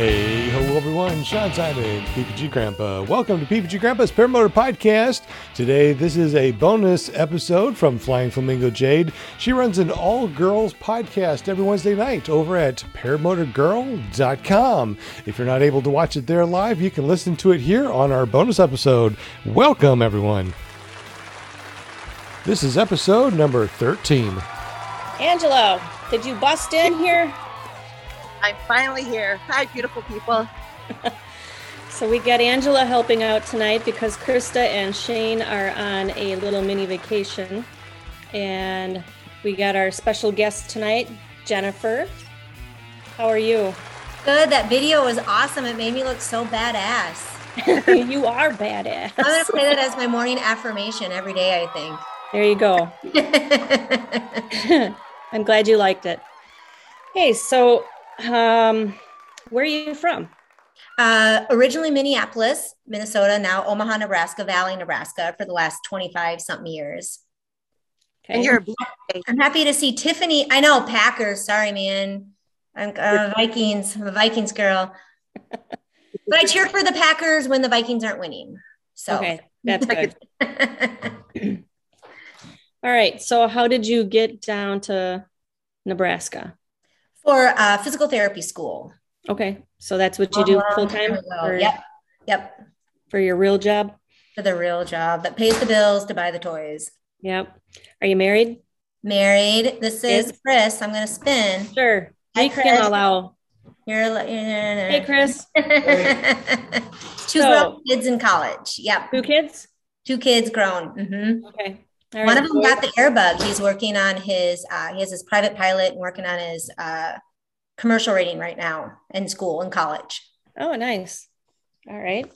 Hey, hello everyone, Sean Simon, PPG Grandpa. Welcome to PPG Grandpa's Paramotor Podcast. Today, this is a bonus episode from Flying Flamingo Jade. She runs an all girls podcast every Wednesday night over at paramotorgirl.com. If you're not able to watch it there live, you can listen to it here on our bonus episode. Welcome, everyone. This is episode number 13. Angela, did you bust in here? I'm finally here. Hi, beautiful people. So we got Angela helping out tonight because Krista and Shane are on a little mini vacation. And we got our special guest tonight, Jennifer. How are you? Good. That video was awesome. It made me look so badass. you are badass. I'm going to play that as my morning affirmation every day, I think. There you go. I'm glad you liked it. Hey, so um, where are you from? uh, originally Minneapolis, Minnesota, now Omaha, Nebraska, Valley, Nebraska for the last 25 something years. Okay. And you're a blue. I'm happy to see Tiffany. I know Packers. Sorry, man. I'm uh, Vikings. I'm a Vikings girl. But I cheer for the Packers when the Vikings aren't winning. So okay, that's good. All right. So, how did you get down to Nebraska? For uh, physical therapy school. Okay, so that's what you do full time Yep. Yep. for your real job? For the real job that pays the bills to buy the toys. Yep. Are you married? Married. This is. Chris. I'm going to spin. Sure. Hi, We can Chris. allow. You're, you're Hey, Chris. Two So- kids in college. Yep. Two kids? Two kids grown. hmm Okay. All One right. of them got the airbug. He's working on his, uh, he has his private pilot and working on his uh, commercial rating right now in school, in college. Oh, nice. All right.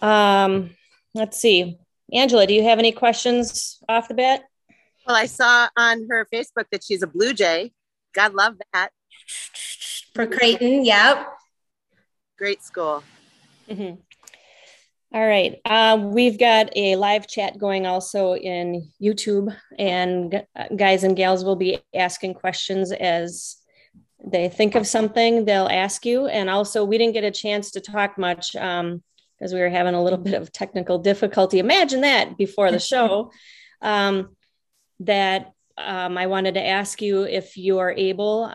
Um, let's see. Angela, do you have any questions off the bat? Well, I saw on her Facebook that she's a blue jay. God love that. For Creighton. Yep. Great school. Mhm. All right. Uh, we've got a live chat going also in YouTube, and gu- guys and gals will be asking questions as they think of something, they'll ask you. And also, we didn't get a chance to talk much because we were having a little bit of technical difficulty. Imagine that before the show. Um, that um, I wanted to ask you if you are able.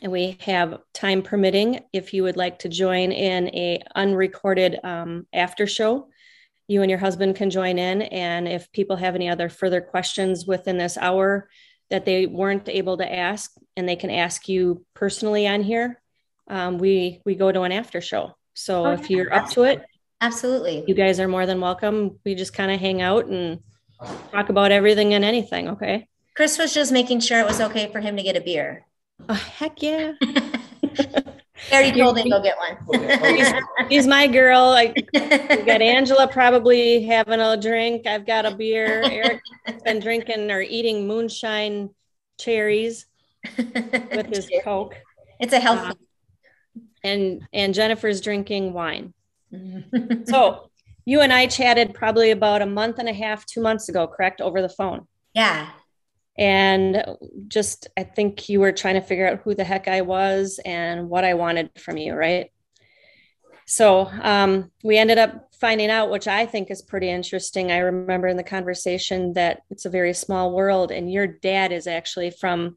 And we have time permitting if you would like to join in a unrecorded um, after show you and your husband can join in and if people have any other further questions within this hour that they weren't able to ask and they can ask you personally on here um, we we go to an after show so if Okay. you're up to it Absolutely. you guys are more than welcome we just kind of hang out and talk about everything and anything okay Chris was just making sure it was okay for him to get a beer. Oh, heck yeah I already told him go get one. he's my girl like We got Angela probably having a drink. I've got a beer. Eric's been drinking or eating moonshine cherries with his Coke. It's a healthy. Uh, and and Jennifer's drinking wine. So you and I chatted probably about a month and a half, two months ago, correct? Over the phone. yeah. And just I think you were trying to figure out who the heck I was and what I wanted from you, right? So um, we ended up finding out, which I think is pretty interesting. I remember in the conversation that it's a very small world, and your dad is actually from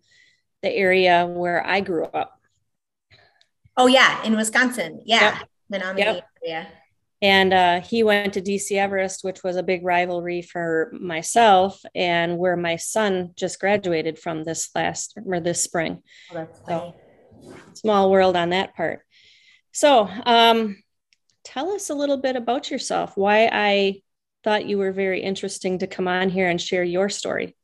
the area where I grew up. Oh yeah, in Wisconsin. Yeah. Yep. Menominee Yep. area. And uh, he went to DC Everest, which was a big rivalry for myself, and where my son just graduated from this last or this spring. Oh, that's So- small world on that part. So, um, tell us a little bit about yourself. Why I thought you were very interesting to come on here and share your story.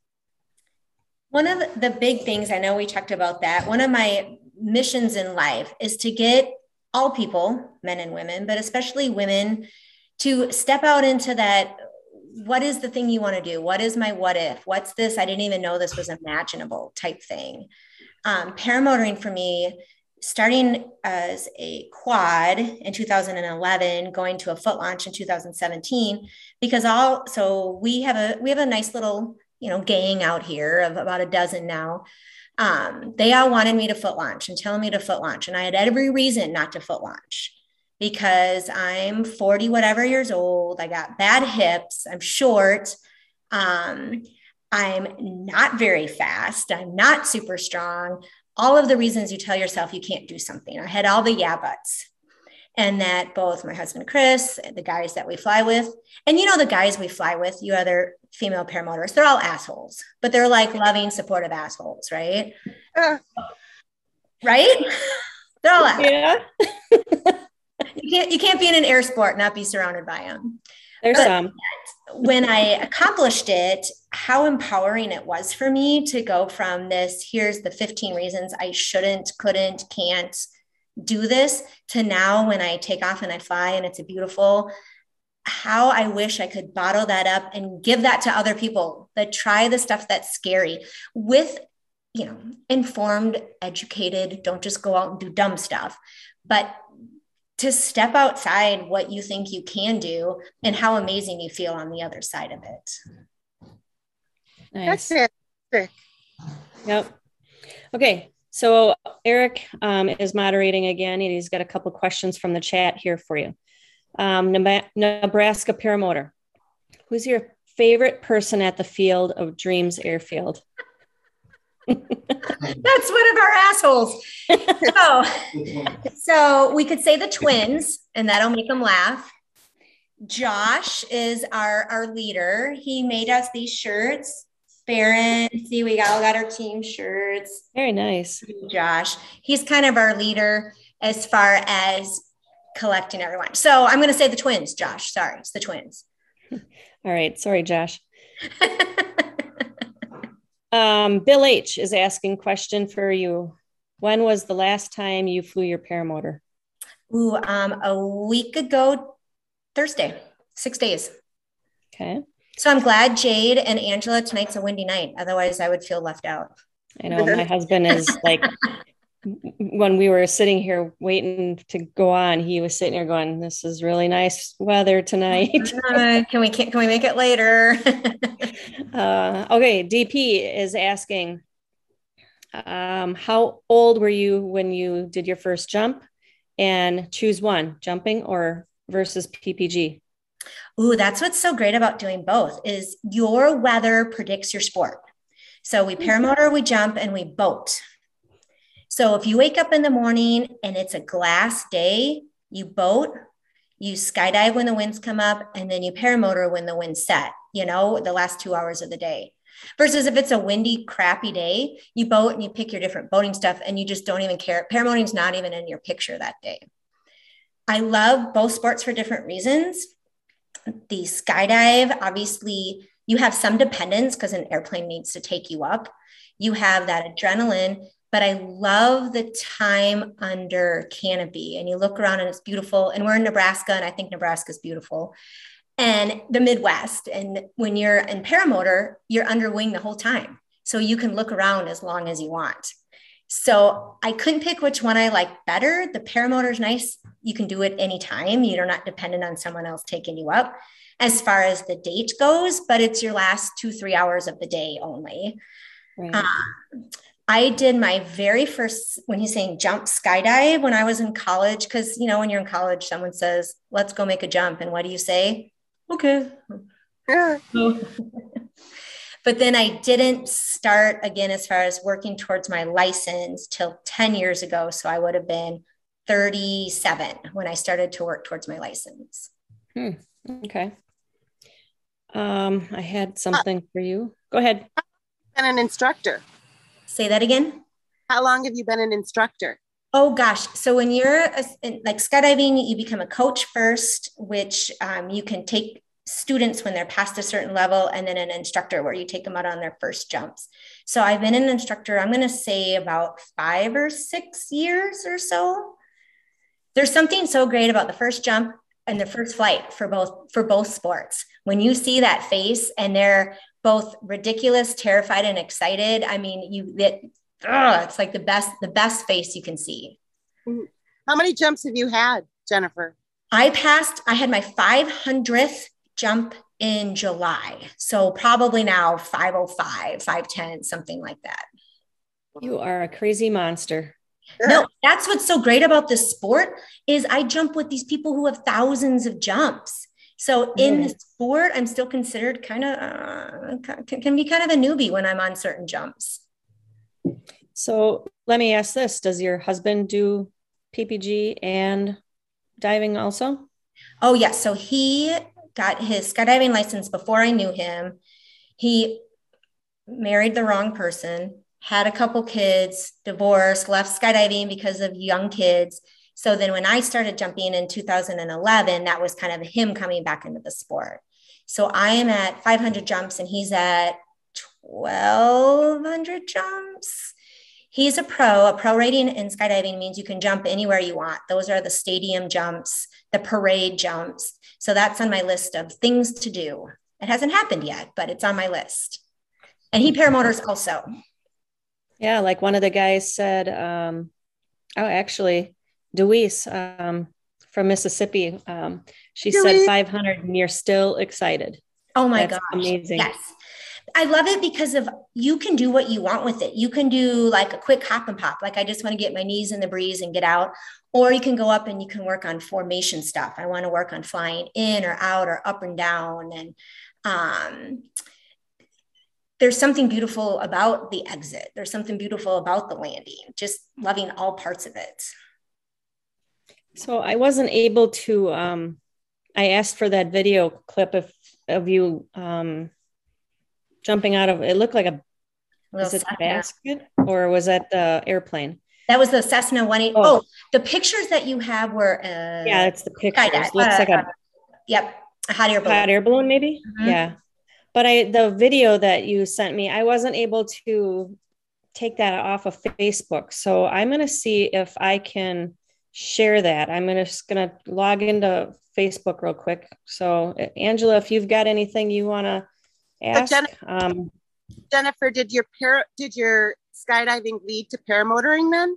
One of the big things I know we talked about that. One of my missions in life is to get all people, men and women, but especially women, to step out into that. What is the thing you want to do? What is my what if? What's this? I didn't even know this was imaginable type thing. Um, paramotoring for me, starting as a quad in 2011, going to a foot launch in 2017, because all so we have a we have a nice little you know gang out here of about a dozen now um, they all wanted me to foot launch and telling me to foot launch. And I had every reason not to foot launch because I'm 40 whatever years old. I got bad hips. I'm short. Um, I'm not very fast. I'm not super strong. All of the reasons you tell yourself you can't do something. I had all the yeah buts. And that both my husband Chris, the guys that we fly with, and you know the guys we fly with, you other female paramotorists, they're all assholes, but they're like loving, supportive assholes, right? Uh. Right? They're all assholes. Yeah. you can't you can't be in an air sport not be surrounded by them. There's but some. When I accomplished it, how empowering it was for me to go from this, here's the 15 reasons I shouldn't, couldn't, can't do this, to now when I take off and I fly and it's a beautiful, how I wish I could bottle that up and give that to other people that try the stuff that's scary with, you know, informed, educated, don't just go out and do dumb stuff, but to step outside what you think you can do and how amazing you feel on the other side of it. Nice. That's it. Yep. Okay. So Eric um, is moderating again, and he's got a couple questions from the chat here for you. Um, Nebraska Paramotor. Who's your favorite person at the Field of Dreams Airfield? That's one of our assholes. so, so we could say the twins, and that'll make them laugh. Josh is our, our leader. He made us these shirts. Farron, see, we all got our team shirts. Very nice. Josh. He's kind of our leader as far as collecting everyone. So I'm going to say the twins, Josh. Sorry, it's the twins. all right. Sorry, Josh. Um, Bill H is asking question for you. When was the last time you flew your paramotor? Ooh, um, a week ago, Thursday, six days. Okay. So I'm glad Jade and Angela tonight's a windy night. Otherwise, I would feel left out. I know my husband is like when we were sitting here waiting to go on, he was sitting here going, "This is really nice weather tonight. can we can, can we make it later?" uh, okay, DP is asking, um, "How old were you when you did your first jump?" And choose one: jumping or versus PPG. Ooh, that's what's so great about doing both is your weather predicts your sport. So we mm-hmm. paramotor, we jump, and we boat. So if you wake up in the morning and it's a glass day, you boat, you skydive when the winds come up, and then you paramotor when the winds set, you know, the last two hours of the day. Versus if it's a windy, crappy day, you boat and you pick your different boating stuff and you just don't even care. Paramotoring's not even in your picture that day. I love both sports for different reasons. The skydive, obviously, you have some dependence because an airplane needs to take you up. You have that adrenaline but I love the time under canopy. And you look around and it's beautiful. And we're in Nebraska, and I think Nebraska is beautiful. And the Midwest. And when you're in paramotor, you're under wing the whole time. So you can look around as long as you want. So I couldn't pick which one I like better. The paramotor is nice. You can do it anytime. You're not dependent on someone else taking you up as far as the date goes, but it's your last two, three hours of the day only. Right. Um, I did my very first, when he's saying jump skydive, when I was in college, because, you know, when you're in college, someone says, let's go make a jump. And what do you say? Okay. Yeah. but then I didn't start again as far as working towards my license till 10 years ago. So I would have been 37 when I started to work towards my license. Hmm. Okay. Um, I had something for you. Go ahead. And an instructor. Say that again. How long have you been an instructor? Oh gosh. So when you're a, like skydiving, you become a coach first, which um, you can take students when they're past a certain level, and then an instructor where you take them out on their first jumps. So I've been an instructor, I'm going to say about five or six years or so. There's something so great about the first jump and the first flight for both for both sports. When you see that face and they're both ridiculous, terrified, and excited. I mean, you it, ugh, it's like the best the best face you can see. How many jumps have you had, Jennifer? I passed. I had my 500th jump in July, so probably now 505, 510, something like that. You are a crazy monster. No, that's what's so great about this sport is I jump with these people who have thousands of jumps. So in Yeah. the sport, I'm still considered kind of uh, can, can be kind of a newbie when I'm on certain jumps. So let me ask this Does your husband do PPG and diving also? Oh yeah, so he got his skydiving license before I knew him. He married the wrong person, had a couple kids, divorced, left skydiving because of young kids. So then when I started jumping in 2011, that was kind of him coming back into the sport. So I am at 500 jumps and he's at 1200 jumps. He's a pro. A pro rating in skydiving means you can jump anywhere you want. Those are the stadium jumps, the parade jumps. So that's on my list of things to do. It hasn't happened yet, but it's on my list. And he paramotors also. Yeah, like one of the guys said, um, oh, actually, Deweese um, from Mississippi, um, she said 500 and you're still excited. Oh my That's gosh. amazing. Yes. I love it because of you can do what you want with it. You can do like a quick hop and pop, like I just want to get my knees in the breeze and get out. Or you can go up and you can work on formation stuff. I want to work on flying in or out or up and down. And um, there's something beautiful about the exit. There's something beautiful about the landing, just loving all parts of it. So I wasn't able to. Um, I asked for that video clip of of you um, jumping out of. It looked like a Little is it a Cessna. basket or was that the airplane? That was the Cessna 180. Oh. Oh, the pictures that you have were, uh, Yeah, it's the pictures. Looks Uh, like a yep, a hot air balloon. hot air balloon, maybe. Mhm. Yeah, but I the video that you sent me, I wasn't able to take that off of Facebook. So I'm gonna see if I can share that. I'm gonna just gonna log into Facebook real quick. So Angela, if you've got anything you want ask, Jen- um, Jennifer, did your para, did your skydiving lead to paramotoring then?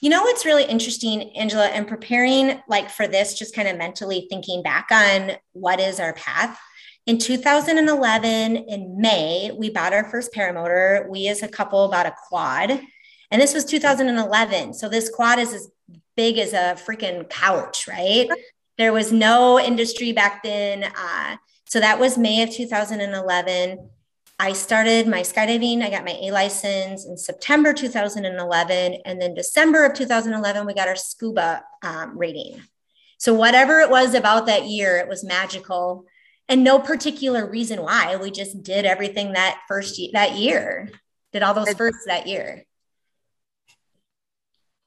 You know what's really interesting, Angela, and preparing like for this, just kind of mentally thinking back on what is our path. In 2011, in May, we bought our first paramotor. We, as a couple, bought a quad, and this was 2011. So this quad is as big as a freaking couch, right? There was no industry back then. Uh, so that was May of 2011. I started my skydiving. I got my A license in September 2011. And then December of 2011, we got our scuba um, rating. So, whatever it was about that year, it was magical and no particular reason why. We just did everything that first year, that year, did all those firsts that year.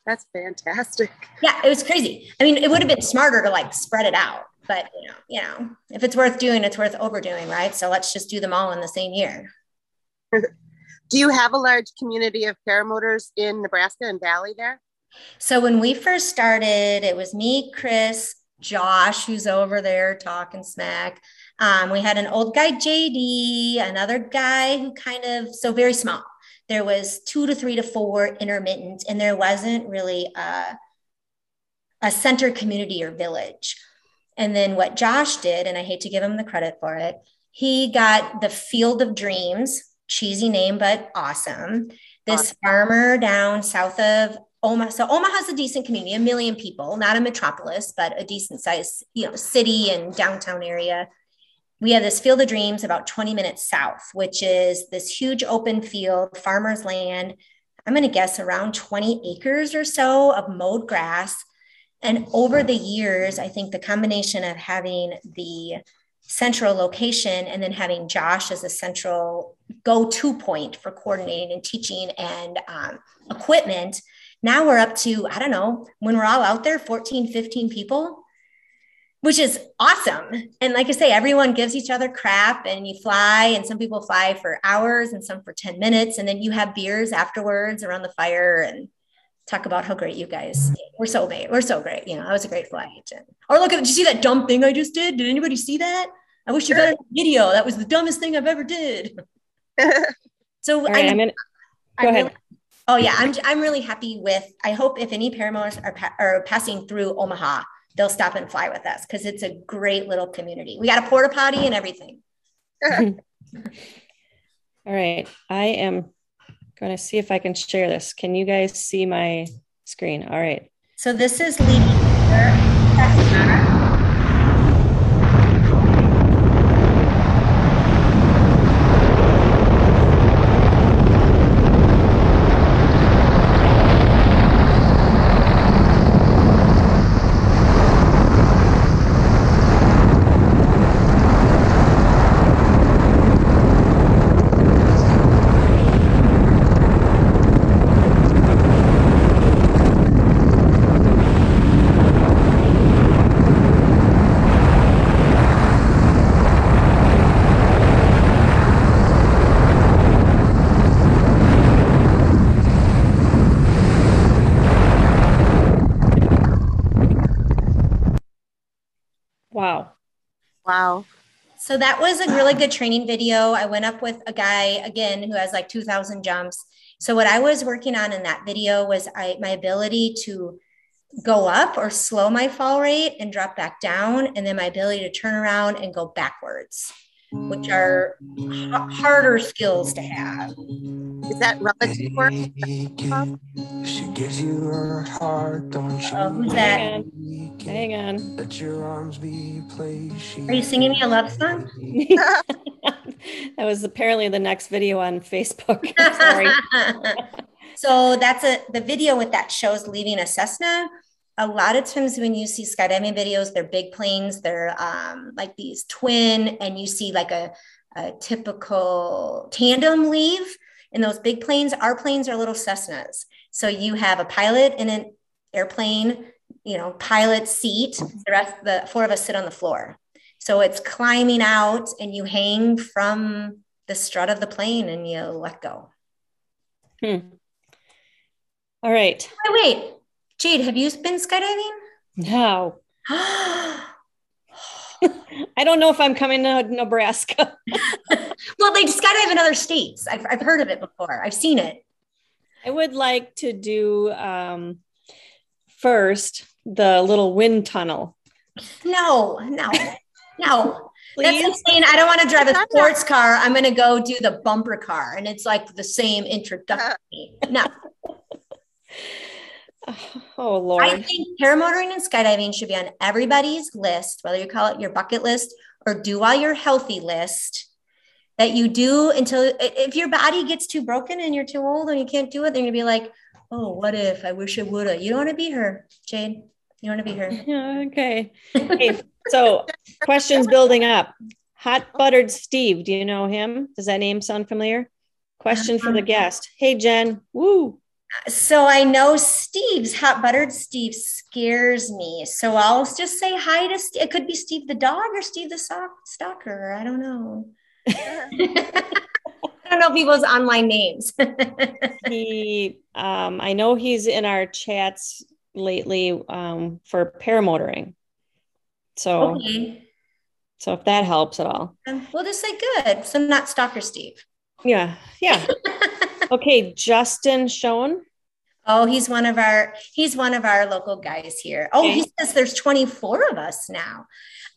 That's fantastic. Yeah, it was crazy. I mean, it would have been smarter to like spread it out, but you know, you know, if it's worth doing, it's worth overdoing, right? So let's just do them all in the same year. Do you have a large community of paramotors in Nebraska and Valley there? So when we first started, it was me, Chris, Josh, who's over there talking smack. Um, we had an old guy, JD, another guy who kind of so very small. There was two to three to four intermittent, and there wasn't really a, a center community or village. And then what Josh did, and I hate to give him the credit for it, he got the Field of Dreams, cheesy name but awesome. This Awesome. farmer down south of Omaha. So Omaha's a decent community, a million people, not a metropolis, but a decent sized, you know, city and downtown area. We have this field of dreams about 20 minutes south, which is this huge open field, farmer's land. I'm going to guess around 20 acres or so of mowed grass. And over the years, I think the combination of having the central location and then having Josh as a central go to point for coordinating and teaching and um, equipment now we're up to i don't know when we're all out there 14 15 people which is awesome. And like i say everyone gives each other crap and you fly and some people fly for hours and some for 10 minutes. And then you have beers afterwards around the fire and talk about how great you guys we're so great we're so great you know i was a great flight agent or look at did you see that dumb thing i just did did anybody see that i wish you got a video that was the dumbest thing i've ever did so right, I, I'm gonna I go ahead. really- oh yeah, I'm I'm really happy with. I hope if any paramotors are pa- are passing through Omaha, they'll stop and fly with us because it's a great little community. We got a porta potty and everything. All right. I am going to see if I can share this. Can you guys see my screen? All right. So this is leading. Wow. Wow. So that was a really good training video. I went up with a guy again who has like 2000 jumps. So what I was working on in that video was I my ability to go up or slow my fall rate and drop back down and then my ability to turn around and go backwards, which are h- harder skills to have. Is that relative work? She gives you her heart, don't you? Oh, who's that? Hang on. Hang on. Let your arms be placed. Are you singing me a love song? that was apparently the next video on Facebook. Sorry. so that's a the video with that shows leaving a Cessna. A lot of times when you see skydiving videos, they're big planes, they're um, like these twin, and you see like a, a typical tandem leave. In those big planes, our planes are little Cessnas. So you have a pilot in an airplane, you know, pilot seat. The rest, the four of us sit on the floor. So it's climbing out, and you hang from the strut of the plane, and you let go. Hmm. All right. Wait, wait, Jade, have you been skydiving? No. I don't know if I'm coming to Nebraska. well, they skydive in other states. I've, I've heard of it before. I've seen it. I would like to do um, first the little wind tunnel. No, no, no. That's insane. I don't want to drive a sports car. I'm going to go do the bumper car, and it's like the same introduction. No, Oh Lord. I think paramotoring and skydiving should be on everybody's list, whether you call it your bucket list or do while you're healthy list. That you do until if your body gets too broken and you're too old and you can't do it, then gonna be like, oh, what if I wish I would have? You don't want to be her, Jade. You want to be her. Okay. Okay. So questions building up. Hot buttered Steve. Do you know him? Does that name sound familiar? Question for the um, guest. Hey Jen. Woo. So I know Steve's hot buttered Steve scares me. So I'll just say hi to Steve. It could be Steve the dog or Steve the sock stalker. I don't know. I don't know people's online names. He um I know he's in our chats lately um for paramotoring. So okay. so if that helps at all. Um, we'll just say good. So not stalker Steve. Yeah. Yeah. Okay, Justin Schoen. Oh, he's one of our he's one of our local guys here. Oh, he says there's 24 of us now.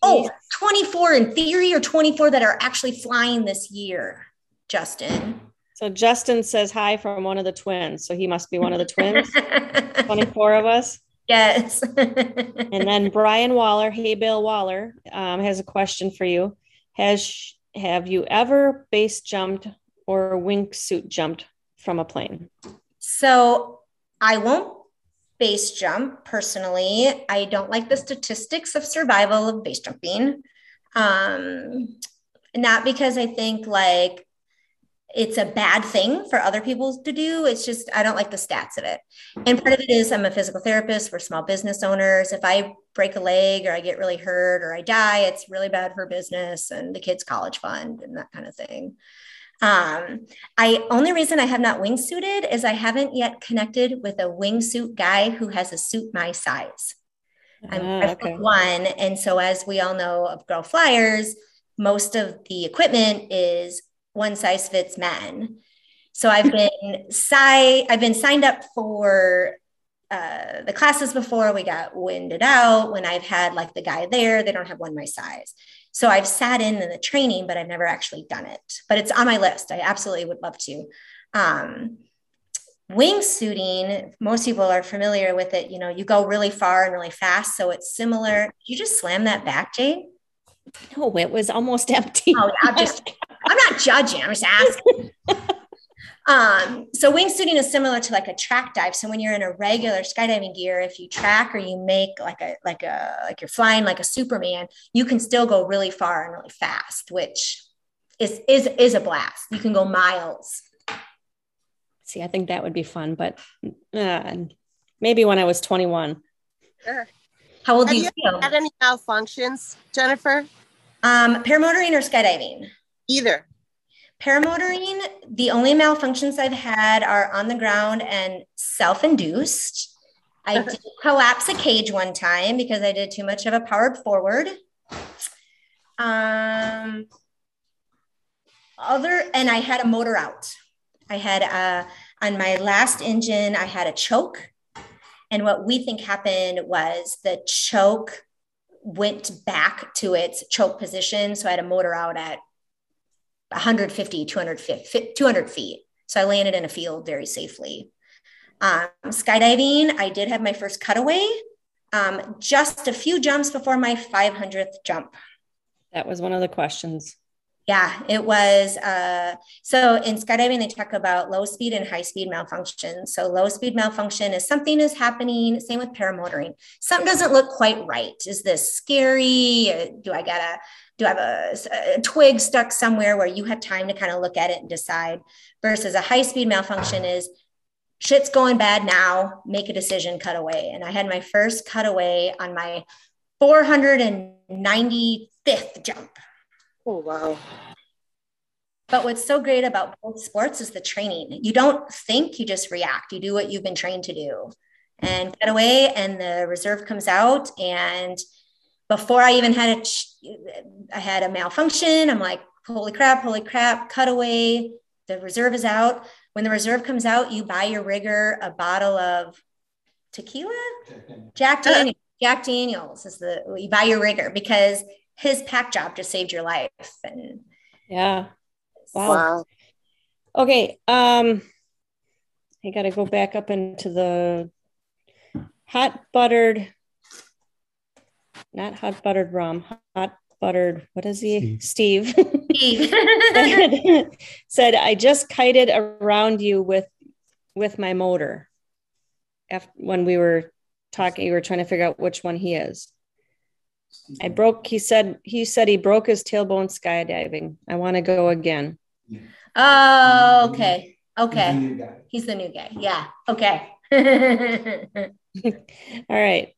Oh, 24 in theory or 24 that are actually flying this year, Justin. So Justin says hi from one of the twins. So he must be one of the twins. 24 of us. yes. And then Brian Waller, hey Bill Waller, um, has a question for you. Has have you ever base jumped or wingsuit jumped from a plane? so I won't base jump personally. I don't like the statistics of survival of base jumping. Um, not because I think like it's a bad thing for other people to do. It's just I don't like the stats of it. And part of it is I'm a physical therapist for small business owners. If I break a leg or I get really hurt or I die, it's really bad for business and the kids' college fund and that kind of thing. Um, I only reason I have not wingsuited is I haven't yet connected with a wingsuit guy who has a suit my size. I'm Ah, okay. one, and so as we all know of Girl Flyers, most of the equipment is one size fits men. So I've been si- I've been signed up for uh, the classes before. We got winded out when I've had like the guy there. They don't have one my size. So I've sat in the training, but I've never actually done it. But it's on my list. I absolutely would love to. Um, wingsuiting, most people are familiar with it. You know, you go really far and really fast. So it's similar. You just slam that back, Jade? No, it was almost empty. Oh, I'm just, I'm not judging. I'm just asking. um, so wingsuiting is similar to like a track dive. So when you're in a regular skydiving gear, if you track or you make like a like a like you're flying like a Superman, you can still go really far and really fast, which is is is a blast. You can go miles. See, I think that would be fun, but uh, maybe when I was 21. Sure. How old Have do you you feel? had any malfunctions, Jennifer? Um, paramotoring or skydiving? Either. Paramotoring, the only malfunctions I've had are on the ground and self induced. I did collapse a cage one time because I did too much of a powered forward. Um, other, and I had a motor out. I had a, on my last engine, I had a choke. And what we think happened was the choke went back to its choke position. So I had a motor out at 150, 200 feet, 200 feet. So I landed in a field very safely. Um, skydiving, I did have my first cutaway um, just a few jumps before my 500th jump. That was one of the questions. Yeah, it was. Uh, so in skydiving, they talk about low speed and high speed malfunction. So low speed malfunction is something is happening. Same with paramotoring. Something doesn't look quite right. Is this scary? Uh, Do I gotta? Do I have a, a twig stuck somewhere where you have time to kind of look at it and decide? Versus a high speed malfunction is shit's going bad now. Make a decision, cut away. And I had my first cutaway on my 495th jump. Oh, wow. But what's so great about both sports is the training. You don't think, you just react. You do what you've been trained to do. And cut away, and the reserve comes out. And before I even had a, I had a malfunction. I'm like, holy crap, holy crap, cut away. The reserve is out. When the reserve comes out, you buy your rigger a bottle of tequila, Jack Daniels. Jack Daniels is the you buy your rigger because his pack job just saved your life. And Yeah. Wow. Wow. Okay. Um, I got to go back up into the hot buttered, not hot buttered rum, hot buttered. What is he? Steve. Steve. said I just kited around you with with my motor. After when we were talking, you were trying to figure out which one he is. I broke. He said he said he broke his tailbone skydiving. I want to go again. oh, okay. Okay. He's the new guy. Yeah. Okay. All right.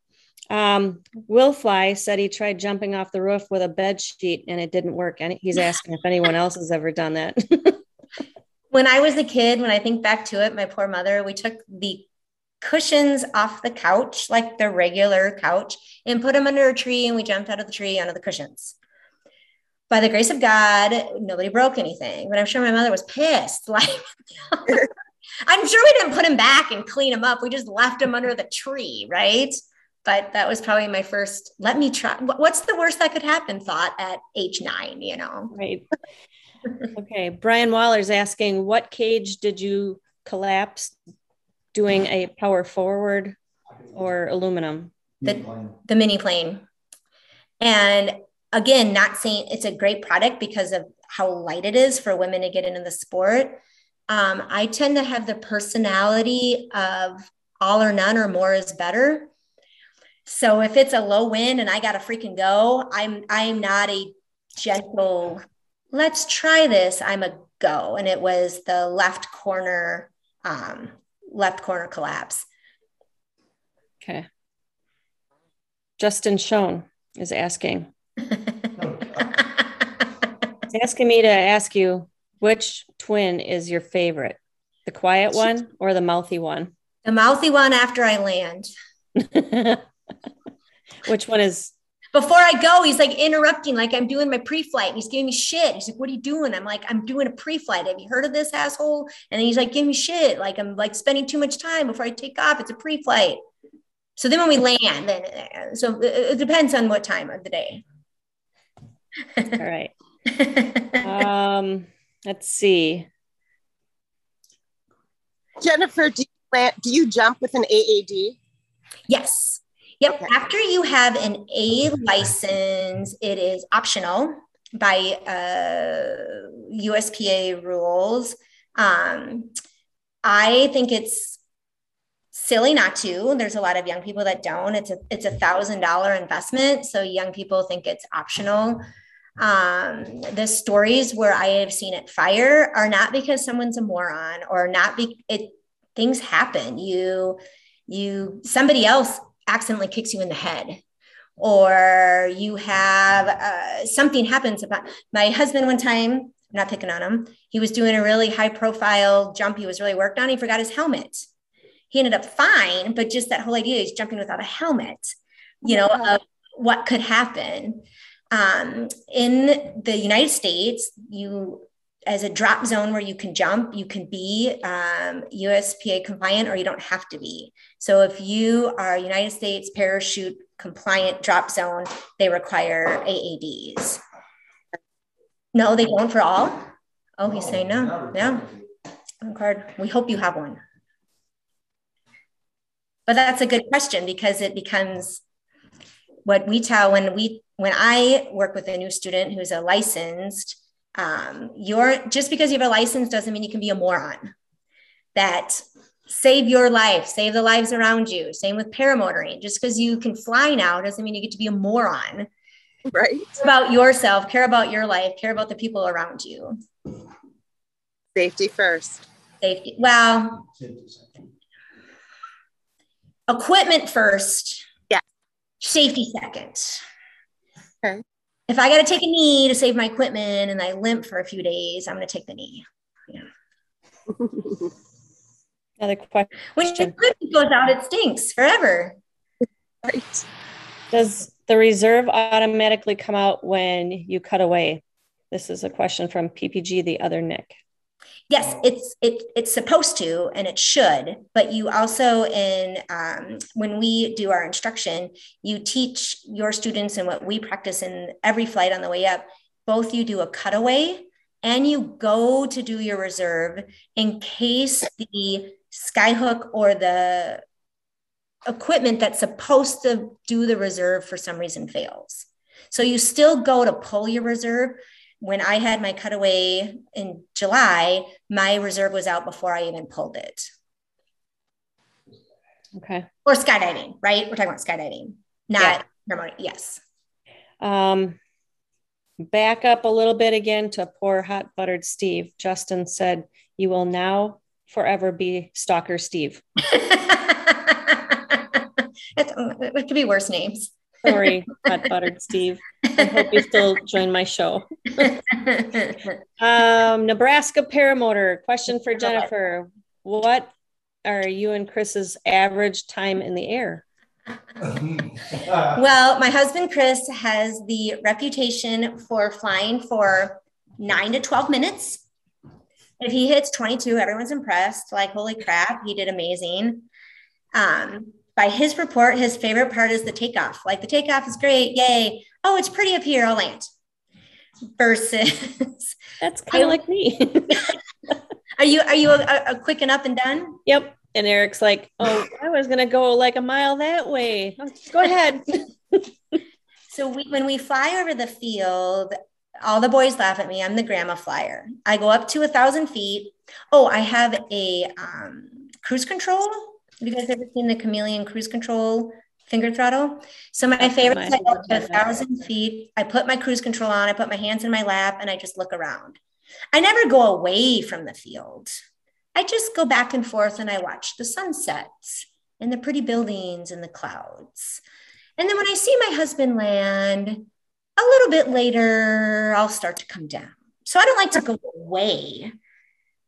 Um, Will Fly said he tried jumping off the roof with a bed sheet and it didn't work. And he's asking if anyone else has ever done that. when I was a kid, when I think back to it, my poor mother, we took the cushions off the couch, like the regular couch, and put them under a tree, and we jumped out of the tree onto the cushions. By the grace of God, nobody broke anything, but I'm sure my mother was pissed. Like, I'm sure we didn't put him back and clean him up. We just left him under the tree, right? But that was probably my first. Let me try. What's the worst that could happen? Thought at age nine, you know. right. Okay. Brian Waller's asking, what cage did you collapse doing a power forward or aluminum? the, the Miniplane. And again, not saying it's a great product because of how light it is for women to get into the sport. Um, I tend to have the personality of all or none or more is better. So if it's a low wind and I got to freaking go, I'm I'm not a gentle. Let's try this. I'm a go, and it was the left corner, um, left corner collapse. Okay. Justin Schoen is asking. He's asking me to ask you which twin is your favorite, the quiet one or the mouthy one? the mouthy one after I land. which one is Before I go, he's like interrupting, like I'm doing my pre-flight. And he's giving me shit. He's like, "What are you doing?" I'm like, "I'm doing a pre-flight. Have you heard of this asshole?" And then he's like, "Give me shit. Like I'm like spending too much time before I take off. It's a pre-flight." So then when we land, then uh, so it, it depends on what time of the day. all right? Um, let's see. Jennifer, do you, plan, do you jump with an AAD? Yes. Yep. Okay. After you have an A license, it is optional by uh, USPA rules. Um, I think it's silly not to. There's a lot of young people that don't. It's a it's a thousand dollar investment, so young people think it's optional. Um, the stories where I have seen it fire are not because someone's a moron or not be it things happen. You you somebody else accidentally kicks you in the head or you have uh, something happens about my husband one time I'm not picking on him he was doing a really high profile jump he was really worked on he forgot his helmet. He ended up fine but just that whole idea is jumping without a helmet you know of what could happen. Um, in the united states you as a drop zone where you can jump, you can be um, USPA compliant or you don't have to be. So if you are United States parachute compliant drop zone, they require AADs. No, they don't for all. Oh, he's saying no. No. Oh, card. We hope you have one. But that's a good question because it becomes what we tell when we when I work with a new student who's a licensed um, you're just because you have a license doesn't mean you can be a moron that save your life save the lives around you same with paramotoring just because you can fly now doesn't mean you get to be a moron Right. care about yourself care about your life care about the people around you Safety first. safety well equipment first Yeah. safety second Okay. if i got to take a knee to save my equipment and i limp for a few days i'm going to take the knee Another question. when your equipment goes out it stinks forever right. Does the reserve automatically come out when you cut away? This is a question from PPG, the other Nick. yes it's it, it's supposed to and it should but you also in um, when we do our instruction you teach your students and what we practice in every flight on the way up both you do a cutaway and you go to do your reserve in case the skyhook or the equipment that's supposed to do the reserve for some reason fails so you still go to pull your reserve when I had my cutaway in July, my reserve was out before I even pulled it. Okay. Or skydiving, right? We're talking about skydiving, not remote. Yes. Um, back up a little bit again to poor hot buttered Steve. Justin said, You will now forever be Stalker Steve. it, it could be worse names. Sorry, hot buttered Steve. I hope you still join my show. Um, Nebraska paramotor. Question for Jennifer. What are you and Chris's average time in the air? well, my husband Chris has the reputation for flying for nine to 12 minutes. If he hits 22, everyone's impressed. Like, holy crap, he did amazing. Um, by his report, his favorite part is the takeoff. Like, the takeoff is great. Yay. Oh, it's pretty up here. I'll land. Versus, That's kind of like me. are you are you a, a quick and up and done? yep. And Eric's like, Oh, I was going to go like a mile that way. Go ahead. So we, when we fly over the field, all the boys laugh at me. I'm the grandma flyer. I go up to a thousand feet. Oh, I have a um, cruise control. Have you guys ever seen the chameleon cruise control finger throttle? So my favorite is I go up to a thousand feet. I put my cruise control on. I put my hands in my lap, and I just look around. I never go away from the field. I just go back and forth, and I watch the sunsets and the pretty buildings and the clouds. And then when I see my husband land, a little bit later, I'll start to come down. So I don't like to go away.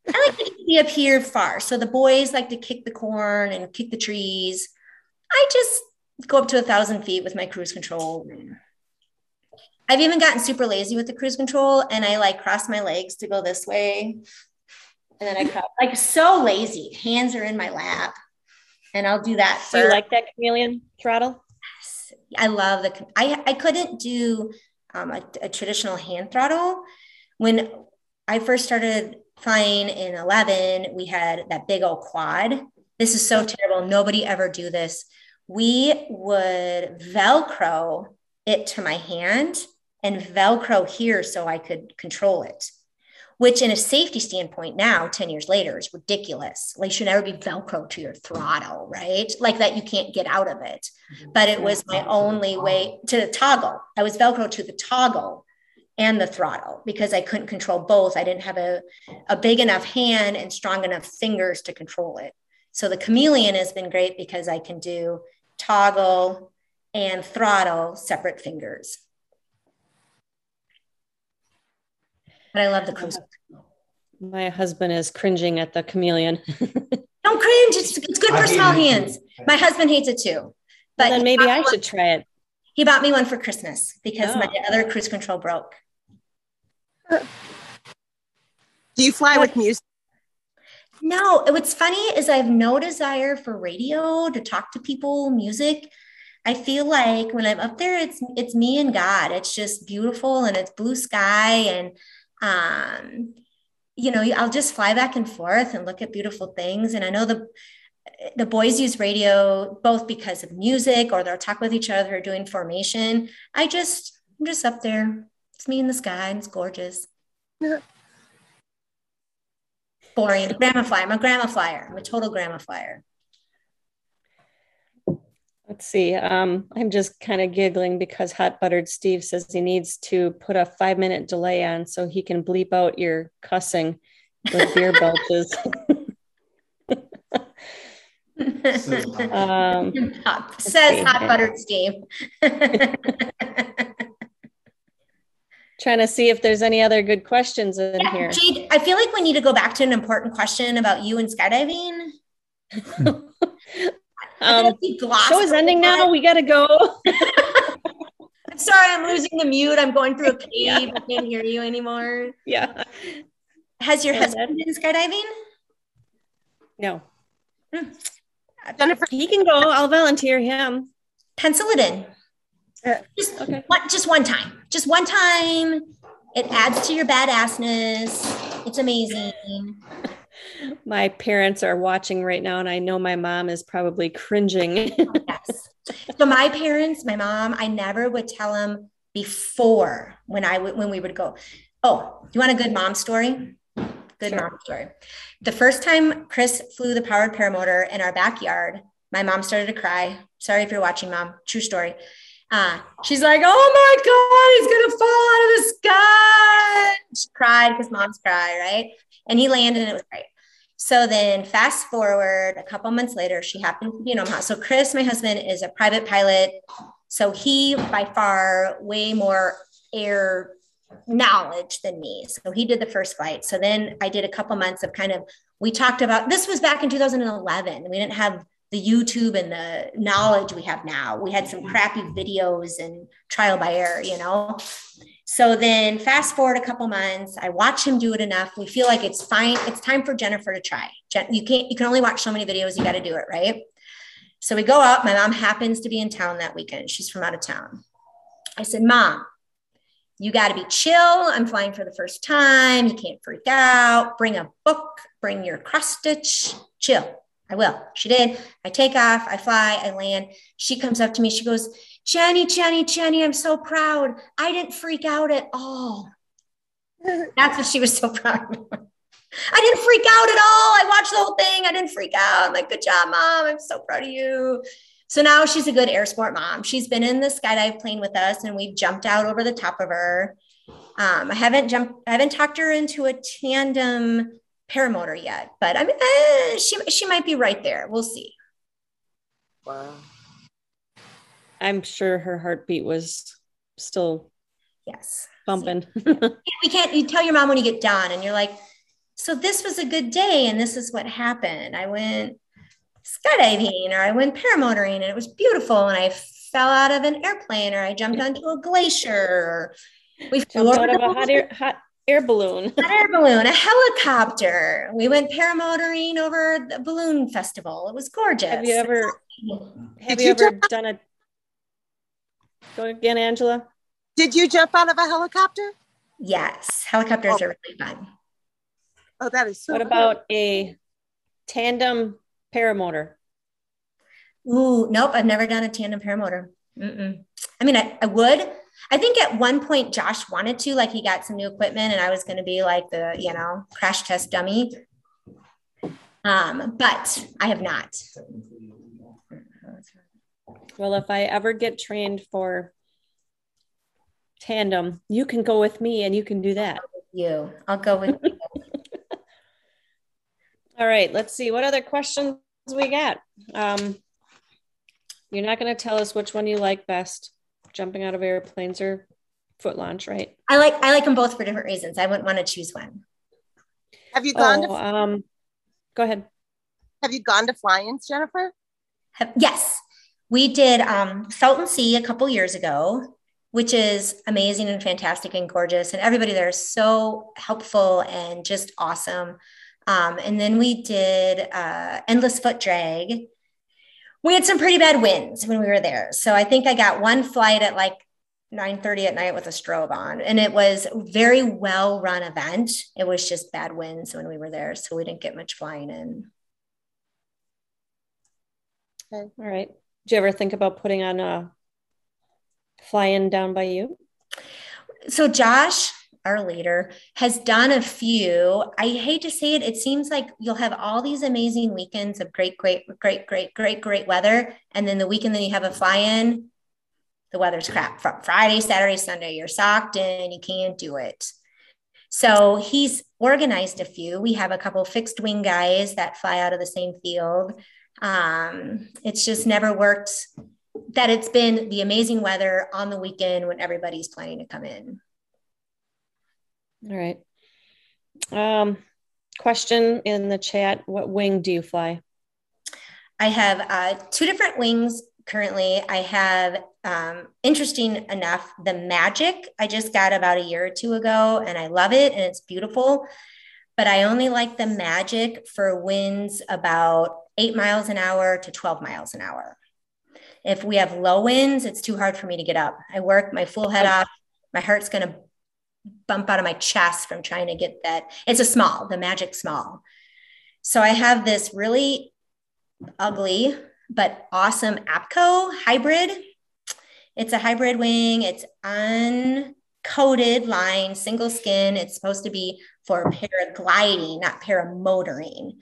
I like to be up here far. So the boys like to kick the corn and kick the trees. I just go up to a thousand feet with my cruise control. I've even gotten super lazy with the cruise control and I like cross my legs to go this way. And then I cross, like so lazy. Hands are in my lap. And I'll do that. Do you like that chameleon throttle? I love the. I I couldn't do um, a, a traditional hand throttle when I first started flying in 11, we had that big old quad. This is so terrible. Nobody ever do this. We would Velcro it to my hand and Velcro here so I could control it, which, in a safety standpoint, now 10 years later is ridiculous. Like, should never be Velcro to your throttle, right? Like that you can't get out of it. But it was my only way to the toggle. I was Velcro to the toggle and the throttle because I couldn't control both. I didn't have a, a big enough hand and strong enough fingers to control it. So the chameleon has been great because I can do toggle and throttle separate fingers. But I love the cruise. Control. My husband is cringing at the chameleon. Don't cringe. It's, it's good for small hands. My husband hates it too. But well, then maybe I should try it. He bought me one for Christmas because oh. my other cruise control broke. Do you fly with music? No, what's funny is I have no desire for radio to talk to people, music. I feel like when I'm up there, it's it's me and God. It's just beautiful and it's blue sky and um, you know, I'll just fly back and forth and look at beautiful things. And I know the the boys use radio both because of music or they'll talk with each other doing formation. I just I'm just up there. It's me in the sky. and It's gorgeous. Boring. Grandma flyer. I'm a grandma flyer. I'm a total grandma flyer. Let's see. Um, I'm just kind of giggling because Hot Buttered Steve says he needs to put a five minute delay on so he can bleep out your cussing with beer belches. um, says Hot Buttered Steve. Trying to see if there's any other good questions in yeah, here. Jade, I feel like we need to go back to an important question about you and skydiving. Um, show is ending now. We gotta go. I'm sorry, I'm losing the mute. I'm going through a cave. Yeah. I can't hear you anymore. Yeah. Has your husband been skydiving? No. Hmm. Jennifer, he can go. I'll volunteer him. Pencil it in. Uh, just okay. one, just one time. Just one time. It adds to your badassness. It's amazing my parents are watching right now, and I know my mom is probably cringing. yes. So my parents, my mom, I never would tell them before when I would when we would go. Oh, you want a good mom story? Good sure. mom story. The first time Chris flew the powered paramotor in our backyard, my mom started to cry. Sorry if you're watching, mom. True story. Uh, she's like, "Oh my God, he's gonna fall out of the sky!" She cried because moms cry, right? And he landed, and it was great. So then, fast forward a couple months later, she happened to be in Omaha. So, Chris, my husband, is a private pilot. So, he by far way more air knowledge than me. So, he did the first flight. So, then I did a couple months of kind of, we talked about this was back in 2011. We didn't have the YouTube and the knowledge we have now. We had some mm-hmm. crappy videos and trial by error, you know. So then fast forward a couple months, I watch him do it enough. We feel like it's fine. It's time for Jennifer to try. you can't, you can only watch so many videos. You got to do it. Right. So we go out. My mom happens to be in town that weekend. She's from out of town. I said, mom, you got to be chill. I'm flying for the first time. You can't freak out. Bring a book, bring your cross stitch, chill. I will. She did. I take off, I fly, I land. She comes up to me. She goes, Jenny, Jenny, Jenny, I'm so proud. I didn't freak out at all. That's what she was so proud of. I didn't freak out at all. I watched the whole thing. I didn't freak out. I'm like, good job, mom. I'm so proud of you. So now she's a good air sport mom. She's been in the skydive plane with us and we've jumped out over the top of her. Um, I haven't jumped, I haven't talked her into a tandem paramotor yet, but I mean, eh, she, she might be right there. We'll see. Wow. I'm sure her heartbeat was still yes bumping. we can't you tell your mom when you get done and you're like, so this was a good day and this is what happened. I went skydiving or I went paramotoring and it was beautiful and I fell out of an airplane or I jumped onto a glacier or we flew out of a hot air, hot air balloon. An air balloon, a helicopter. We went paramotoring over the balloon festival. It was gorgeous. Have you ever have you, you ever done a go again, Angela? Did you jump out of a helicopter? Yes, helicopters oh. are really fun. Oh, that is so what cool. about a tandem paramotor? Ooh, nope, I've never done a tandem paramotor. Mm-mm. I mean, I, I would. I think at one point Josh wanted to, like he got some new equipment and I was going to be like the, you know, crash test dummy. Um, but I have not. Well, if I ever get trained for tandem, you can go with me and you can do that. You, I'll go with you. All right, let's see what other questions we got. Um, you're not going to tell us which one you like best, jumping out of airplanes or foot launch, right? I like I like them both for different reasons. I wouldn't want to choose one. Have you gone Oh, to um, go ahead. Have you gone to fly-ins, Jennifer? Have- Yes, we did um, Salton Sea a couple years ago, which is amazing and fantastic and gorgeous, and everybody there is so helpful and just awesome. Um, and then we did uh, Endless Foot Drag. We had some pretty bad winds when we were there, so I think I got one flight at like 9:30 at night with a strobe on, and it was very well run event. It was just bad winds when we were there, so we didn't get much flying in. Okay. All right. Did you ever think about putting on a fly-in down by you? so Josh, our leader, has done a few. I hate to say it, it seems like you'll have all these amazing weekends of great, great, great, great, great, great weather. And then the weekend then you have a fly-in, the weather's crap. From Friday, Saturday, Sunday, you're socked in, you can't do it. So he's organized a few. We have a couple fixed wing guys that fly out of the same field. Um, it's just never worked that it's been the amazing weather on the weekend when everybody's planning to come in. All right. Um, question in the chat: What wing do you fly? I have uh, two different wings currently. I have, um, interesting enough, the Magic I just got about a year or two ago, and I love it and it's beautiful. But I only like the Magic for winds about eight miles an hour to 12 miles an hour. If we have low winds, it's too hard for me to get up. I work my full head off. My heart's going to bump out of my chest from trying to get that. It's a small, the Magic small. So I have this really ugly but awesome APCO hybrid. It's a hybrid wing. It's uncoated line, single skin. It's supposed to be for paragliding, not paramotoring,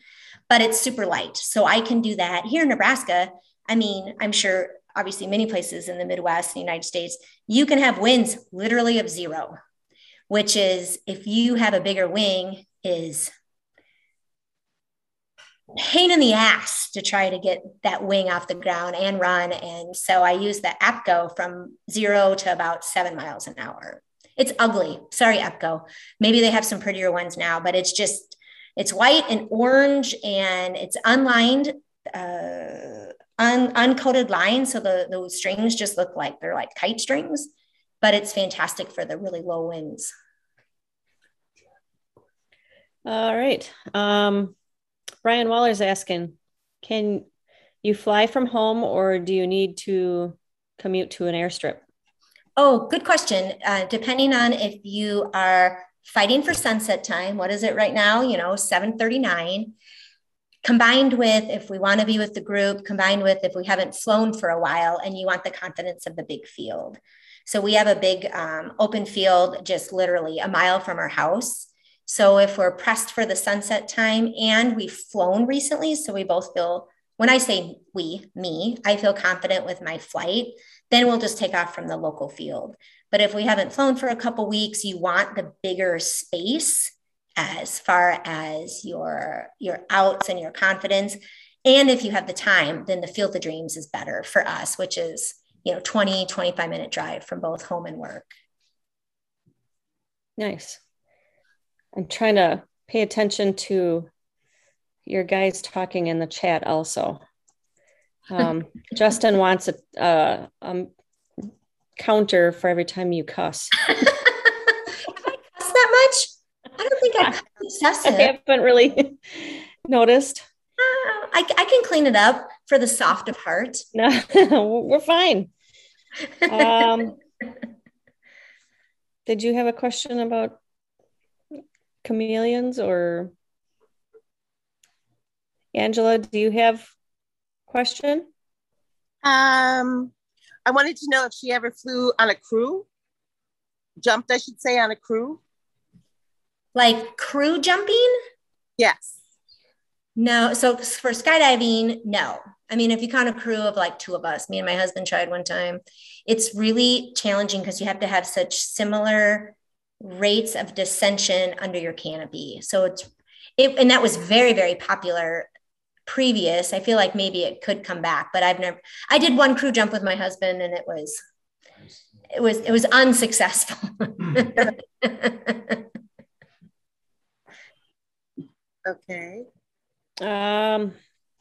but it's super light. So I can do that here in Nebraska. I mean, I'm sure obviously many places in the Midwest, the United States, you can have winds literally of zero, which is if you have a bigger wing, is pain in the ass to try to get that wing off the ground and run. And so I use the APCO from zero to about seven miles an hour. It's ugly. Sorry, APCO. Maybe they have some prettier ones now, but it's just, it's white and orange and it's unlined, uh, un- uncoated line. So the, the strings just look like they're like kite strings, but it's fantastic for the really low winds. All right. Um, Brian Waller's asking, can you fly from home or do you need to commute to an airstrip? Oh, good question. Uh, depending on if you are fighting for sunset time, what is it right now? You know, 739. Combined with if we want to be with the group, combined with if we haven't flown for a while and you want the confidence of the big field. So we have a big um, open field just literally a mile from our house. So if we're pressed for the sunset time and we've flown recently, so we both feel, when I say we, me, I feel confident with my flight, then we'll just take off from the local field. But if we haven't flown for a couple weeks, you want the bigger space as far as your your outs and your confidence. And if you have the time, then the field of dreams is better for us, which is, you know, 20, 25 minute drive from both home and work. Nice. I'm trying to pay attention to your guys talking in the chat also. Um, Justin wants a, uh, um, counter for every time you cuss. Have I cussed that much? I don't think I cussed I haven't really noticed. Uh, I, I can clean it up for the soft of heart. No, we're fine. Um, did you have a question about chameleons or Angela, do you have question? Um, I wanted to know if she ever flew on a crew, jumped, I should say, on a crew. Like crew jumping? Yes. No. So for skydiving, no. I mean, if you count a crew of like two of us, me and my husband tried one time, it's really challenging because you have to have such similar rates of descension under your canopy. So it's, it, and that was very, very popular previous. I feel like maybe it could come back, but I've never, I did one crew jump with my husband and it was, it was, it was unsuccessful. Okay. Um,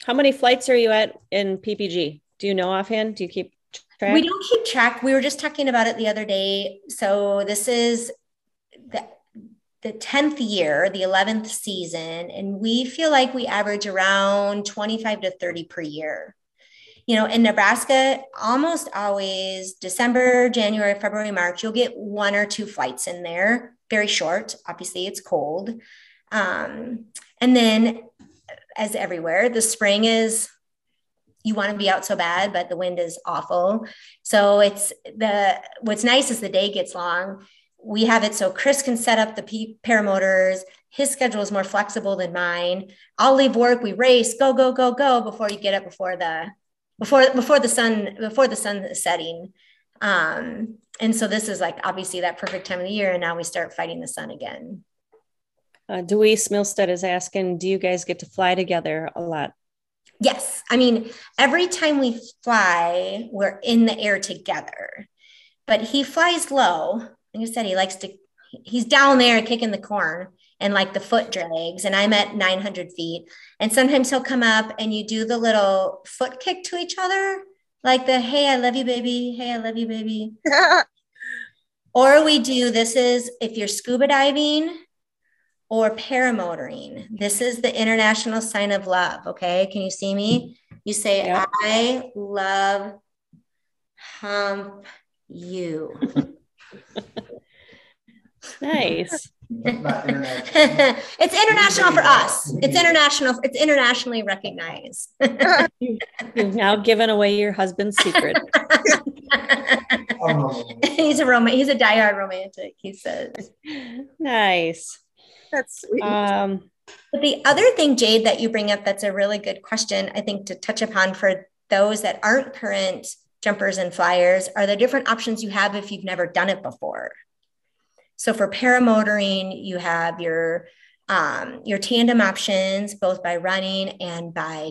how many flights are you at in PPG? Do you know offhand? Do you keep track? We don't keep track. We were just talking about it the other day. So this is the the 10th year, the 11th season, and we feel like we average around 25 to 30 per year. You know, in Nebraska, almost always December, January, February, March, you'll get one or two flights in there, very short. Obviously, it's cold. Um, and then, as everywhere, the spring is you want to be out so bad, but the wind is awful. So it's the what's nice is the day gets long. We have it so Chris can set up the P- paramotors. His schedule is more flexible than mine. I'll leave work. We race, go, go, go, go before you get up before the before before the sun before the sun is setting. Um, and so this is like obviously that perfect time of the year, and now we start fighting the sun again. Uh, Deweese Milstead is asking, do you guys get to fly together a lot? Yes. I mean, every time we fly, we're in the air together. But he flies low. Like I said, he likes to, he's down there kicking the corn and like the foot drags. And I'm at 900 feet. And sometimes he'll come up and you do the little foot kick to each other, like the, hey, I love you, baby. Hey, I love you, baby. or we do this is if you're scuba diving, or paramotoring. This is the international sign of love. Okay. Can you see me? You say. I love hump you. nice. it's international for us. It's international. It's internationally recognized. You've now given away your husband's secret. he's a roman. He's a diehard romantic. He says. Nice. That's sweet. Um, but the other thing, Jade, that you bring up that's a really good question, I think, to touch upon for those that aren't current jumpers and flyers are the different options you have if you've never done it before. So for paramotoring, you have your um, your tandem options, both by running and by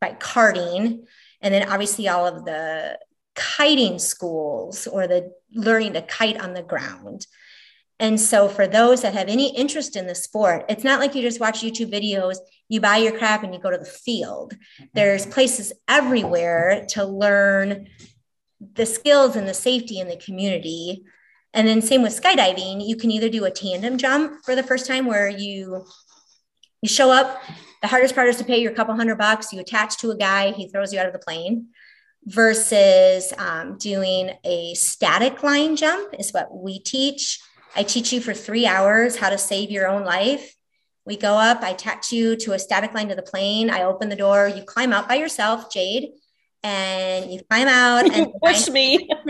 by karting, and then obviously all of the kiting schools or the learning to kite on the ground. And so, for those that have any interest in the sport, it's not like you just watch YouTube videos, you buy your crap and you go to the field. There's places everywhere to learn the skills and the safety in the community. And then, same with skydiving, you can either do a tandem jump for the first time where you you show up. The hardest part is to pay your couple hundred bucks. You attach to a guy, he throws you out of the plane. Versus um, doing a static line jump is what we teach I teach you for three hours how to save your own life. We go up, I attach you to a static line to the plane. I open the door, you climb out by yourself, Jade, and you climb out you and push me.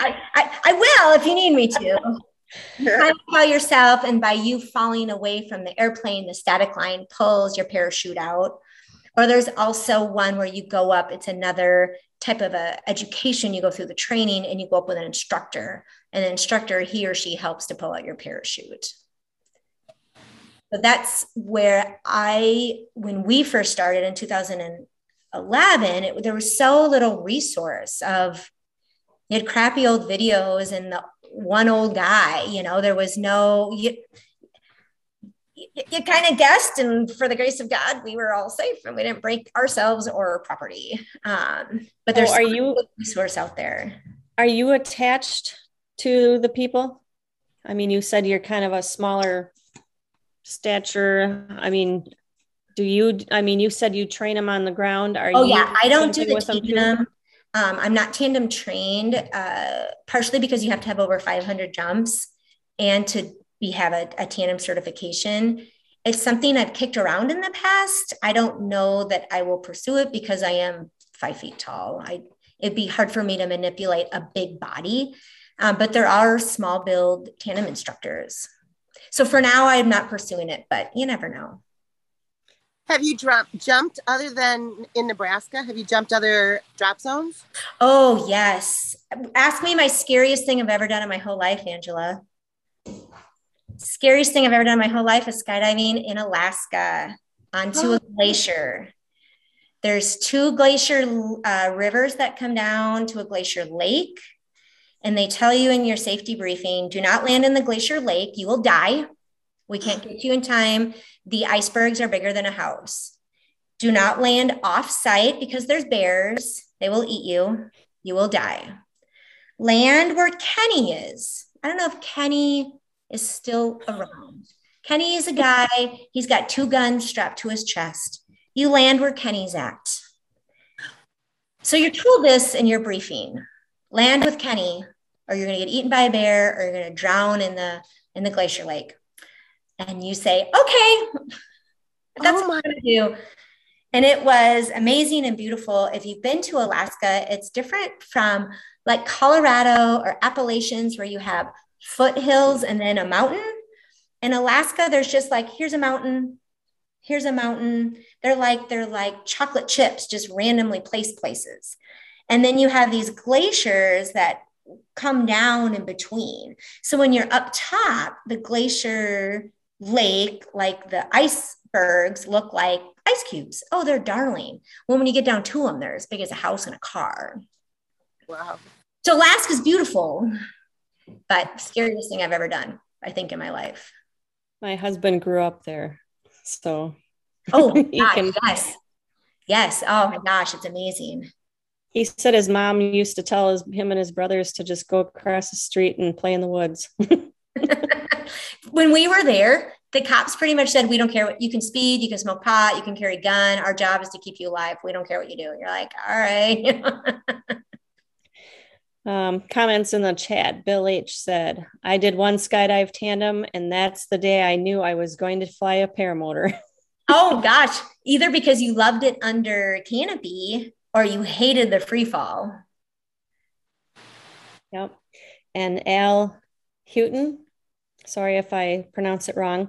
I, I, I will if you need me to. climb by yourself, and by you falling away from the airplane, the static line pulls your parachute out. Or there's also one where you go up, it's another type of a education. You go through the training and you go up with an instructor And an instructor, he or she helps to pull out your parachute. But that's where I, when we first started in 2011, it, there was so little resource of, you had crappy old videos and the one old guy, you know, there was no, you, you, you kind of guessed, and for the grace of God, we were all safe and we didn't break ourselves or property. Um, but there's oh, are you resource out there? Are you attached to the people? I mean, you said you're kind of a smaller stature. I mean, do you? I mean, you said you train them on the ground. Are oh you yeah, I don't do the tandem. Um, I'm not tandem trained, uh, partially because you have to have over 500 jumps and to be have a, a tandem certification. it's something I've kicked around in the past. I don't know that I will pursue it because I am five feet tall. I it'd be hard for me to manipulate a big body. Um, but there are small build tandem instructors. So for now, I'm not pursuing it, but you never know. Have you drop, jumped other than in Nebraska? Have you jumped other drop zones? Oh, yes. Ask me my scariest thing I've ever done in my whole life, Angela. Scariest thing I've ever done in my whole life is skydiving in Alaska onto a glacier. There's two glacier uh, rivers that come down to a glacier lake. And they tell you in your safety briefing do not land in the glacier lake, you will die. We can't get you in time. The icebergs are bigger than a house. Do not land off site because there's bears. They will eat you. You will die. Land where Kenny is. I don't know if Kenny is still around. Kenny is a guy, he's got two guns strapped to his chest. You land where Kenny's at. So you're told this in your briefing land with Kenny, or you're going to get eaten by a bear, or you're going to drown in the in the glacier lake. And you say, okay, that's oh what I'm going to do. And it was amazing and beautiful. If you've been to Alaska, it's different from like Colorado or Appalachians, where you have foothills and then a mountain. In Alaska, there's just like, here's a mountain, here's a mountain. They're like, they're like chocolate chips, just randomly placed places. And then you have these glaciers that come down in between. So when you're up top, the glacier lake, like the icebergs, look like ice cubes. Oh, they're darling. Well, when you get down to them, they're as big as a house and a car. Wow. So Alaska's beautiful, but scariest thing I've ever done, I think, in my life. My husband grew up there. So Oh gosh, can... yes. Yes. Oh my gosh, it's amazing. He said his mom used to tell his, him and his brothers to just go across the street and play in the woods. when we were there, the cops pretty much said, We don't care what you can speed, you can smoke pot, you can carry a gun. Our job is to keep you alive. We don't care what you do. And you're like, All right. um, comments in the chat. Bill H said, I did one skydive tandem, and that's the day I knew I was going to fly a paramotor. oh, gosh. Either because you loved it under canopy or you hated the free fall. Yep. And Al Houghton sorry if I pronounce it wrong.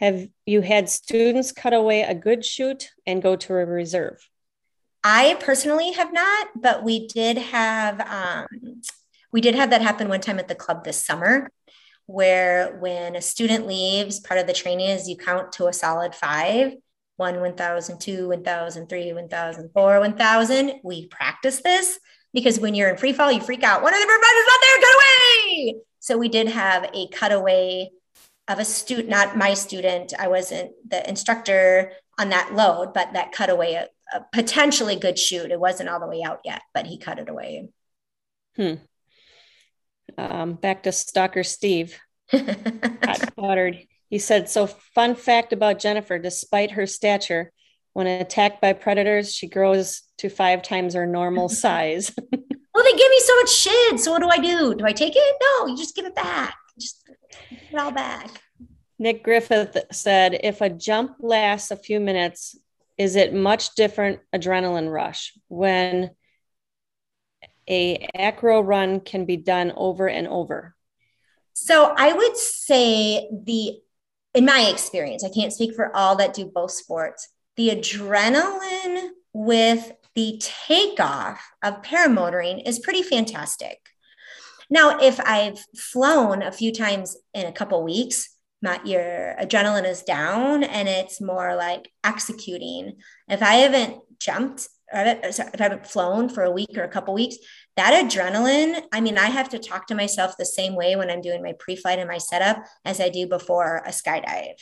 Have you had students cut away a good chute and go to a reserve? I personally have not, but we did have um, we did have that happen one time at the club this summer, where when a student leaves, part of the training is you count to a solid five, one, 1,000, two, 1,000, three, 1,000, four, 1,000. We practice this because when you're in free fall, you freak out. One of the providers not there, cut away. So we did have a cutaway of a student, not my student. I wasn't the instructor on that load, but that cutaway, a, a potentially good chute. It wasn't all the way out yet, but he cut it away. Hmm. Um, back to Stalker Steve. Hot He said, So, fun fact about Jennifer despite her stature, when attacked by predators, she grows to five times her normal size. well, they give me so much shit. So what do I do? Do I take it? No, you just give it back. Just give it all back. Nick Griffith said, if a jump lasts a few minutes, is it much different adrenaline rush when a acro run can be done over and over? So I would say the in my experience, I can't speak for all that do both sports. The adrenaline with the takeoff of paramotoring is pretty fantastic. Now, if I've flown a few times in a couple weeks, my, your adrenaline is down and it's more like executing. If I haven't jumped or if I haven't flown for a week or a couple weeks, that adrenaline, I mean, I have to talk to myself the same way when I'm doing my pre flight and my setup as I do before a skydive.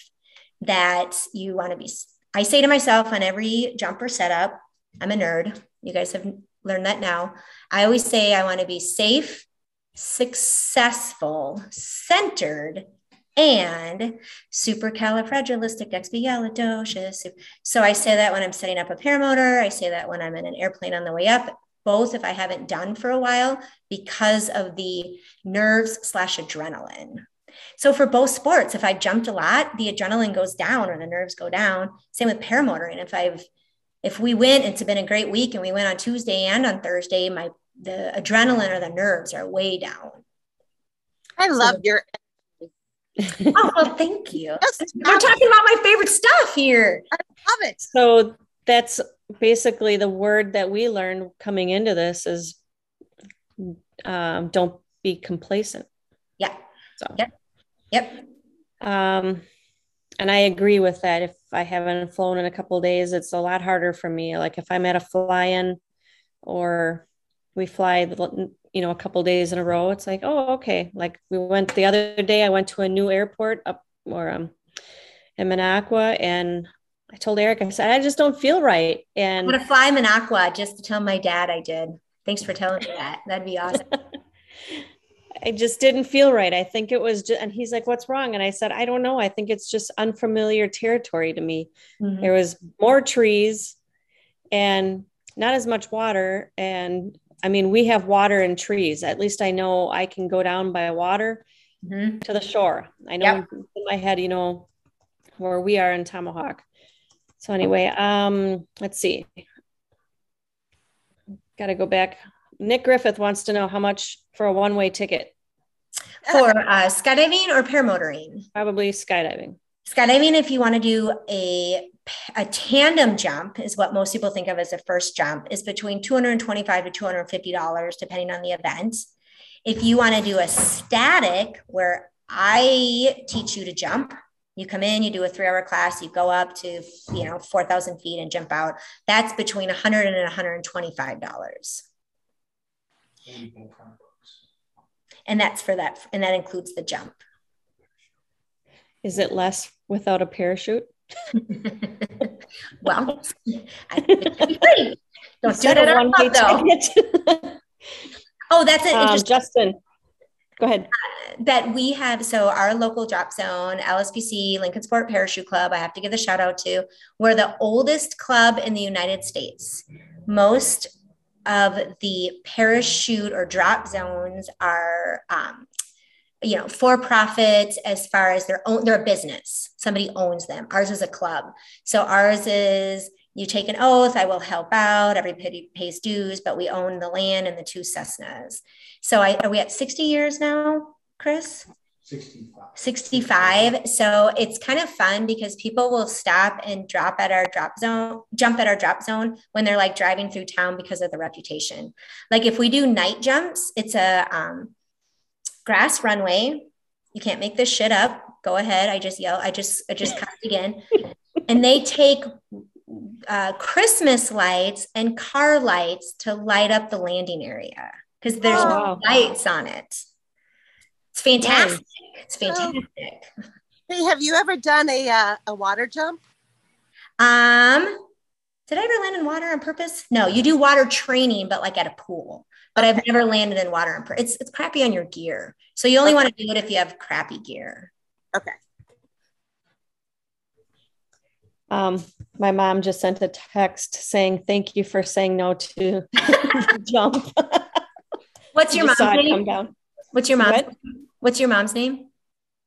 That you want to be, I say to myself on every jumper setup, I'm a nerd. You guys have learned that now. I always say I want to be safe, successful, centered, and supercalifragilisticexpialidocious. So I say that when I'm setting up a paramotor. I say that when I'm in an airplane on the way up. Both if I haven't done for a while because of the nerves slash adrenaline. So for both sports, if I've jumped a lot, the adrenaline goes down or the nerves go down. Same with paramotoring. If I've if we went, it's been a great week and we went on Tuesday and on Thursday, my the adrenaline or the nerves are way down. I love your oh well, thank you. We're talking about my favorite stuff here. I love it. So that's basically the word that we learned coming into this is um, don't be complacent. Yeah. So yep. Yep. Um, and I agree with that. If I haven't flown in a couple days, it's a lot harder for me. Like if I'm at a fly-in or we fly, you know, a couple days in a row, it's like, oh, okay. Like we went the other day, I went to a new airport up or um in Minocqua and I told Eric, I said, I just don't feel right. And I'm gonna fly Minocqua just to tell my dad I did. Thanks for telling me that. That'd be awesome. I just didn't feel right. I think it was, just, and he's like, "What's wrong?" And I said, "I don't know. I think it's just unfamiliar territory to me. Mm-hmm. There was more trees, and not as much water. And I mean, we have water and trees. At least I know I can go down by water mm-hmm. to the shore. I know yep. in my head, you know, where we are in Tomahawk. So anyway, um, let's see. Got to go back. Nick Griffith wants to know how much for a one-way ticket for uh, skydiving or paramotoring. Probably skydiving. Skydiving, if you want to do a a tandem jump, is what most people think of as a first jump, is between two hundred twenty-five to two hundred fifty dollars, depending on the event. If you want to do a static, where I teach you to jump, you come in, you do a three-hour class, you go up to you know four thousand feet and jump out. That's between one hundred and one hundred twenty-five dollars. And that's for that and that includes the jump. Is it less without a parachute? Well I don't do it one way though. oh that's it um, justin go ahead. That we have so our local drop zone lspc lincoln sport parachute club i have to give a shout out to we're the oldest club in the united states. Most of the parachute or drop zones are um, you know for profit as far as their own their business. Somebody owns them. Ours is a club. So ours is you take an oath i will help out everybody pays dues but we own the land and the two cessnas so I, are we at 60 years now chris 65. 65. So it's kind of fun because people will stop and drop at our drop zone, jump at our drop zone when they're like driving through town because of the reputation. Like if we do night jumps, it's a um, grass runway. You can't make this shit up. Go ahead. I just yell. I just, I just cut again. and they take uh, Christmas lights and car lights to light up the landing area because there's oh. no lights on it. It's fantastic. It's fantastic. Hey, have you ever done a uh, a water jump? Um, did I ever land in water on purpose? No, you do water training, but like at a pool. But okay. I've never landed in water on purpose. It's it's crappy on your gear, so you only okay. want to do it if you have crappy gear. Okay. Um, my mom just sent a text saying, "Thank you for saying no to jump." What's your mom's name? What's your mom's? What? What's your mom's name?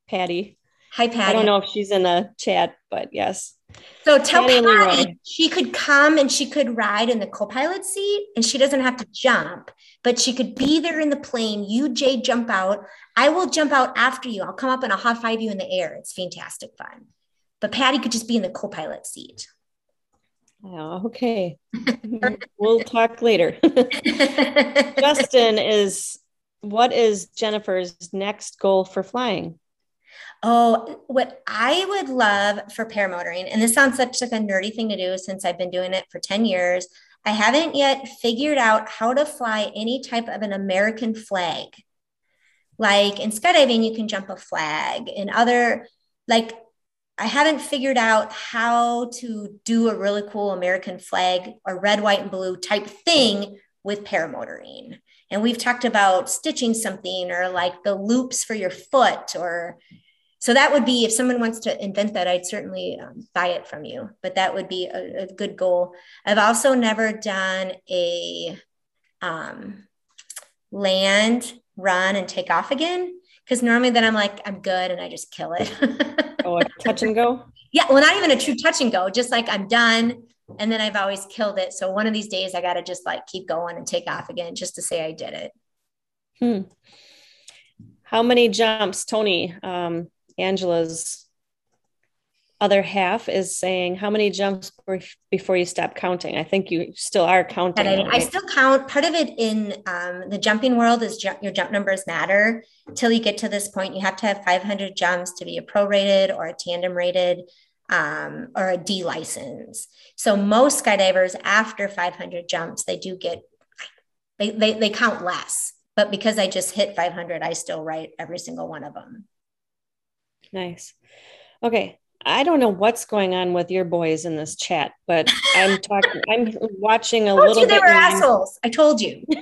Patty. Hi, Patty. I don't know if she's in the chat, but yes. So tell Patty, Patty she could come and she could ride in the co-pilot seat, and she doesn't have to jump, but she could be there in the plane. You, Jay, jump out. I will jump out after you. I'll come up and I'll high five you in the air. It's fantastic fun. But Patty could just be in the co-pilot seat. Oh, okay. we'll talk later. Justin is what is Jennifer's next goal for flying? Oh, what I would love for paramotoring, and this sounds such like a nerdy thing to do since I've been doing it for 10 years. I haven't yet figured out how to fly any type of an American flag. Like in skydiving, you can jump a flag. In other, like, I haven't figured out how to do a really cool American flag or red, white, and blue type thing with paramotoring and we've talked about stitching something or like the loops for your foot or so that would be if someone wants to invent that i'd certainly um, buy it from you but that would be a, a good goal. I've also never done a um, land run and take off again because normally then I'm like, I'm good and I just kill it. oh, touch and go? Yeah. Well, not even a true touch and go, just like I'm done. And then I've always killed it. So one of these days I got to just like keep going and take off again just to say I did it. Hmm. How many jumps, Tony? Um, Angela's other half is saying how many jumps before you stop counting. I think you still are counting. I, I, still count. Part of it in um, the jumping world is ju- your jump numbers matter. Till you get to this point, you have to have 500 jumps to be a pro rated or a tandem rated um, or a D license. So most skydivers after 500 jumps, they do get they, they they count less. But because I just hit 500, I still write every single one of them. Nice. Okay, I don't know what's going on with your boys in this chat, but I'm talking. I'm watching a little. You they were assholes. I told you.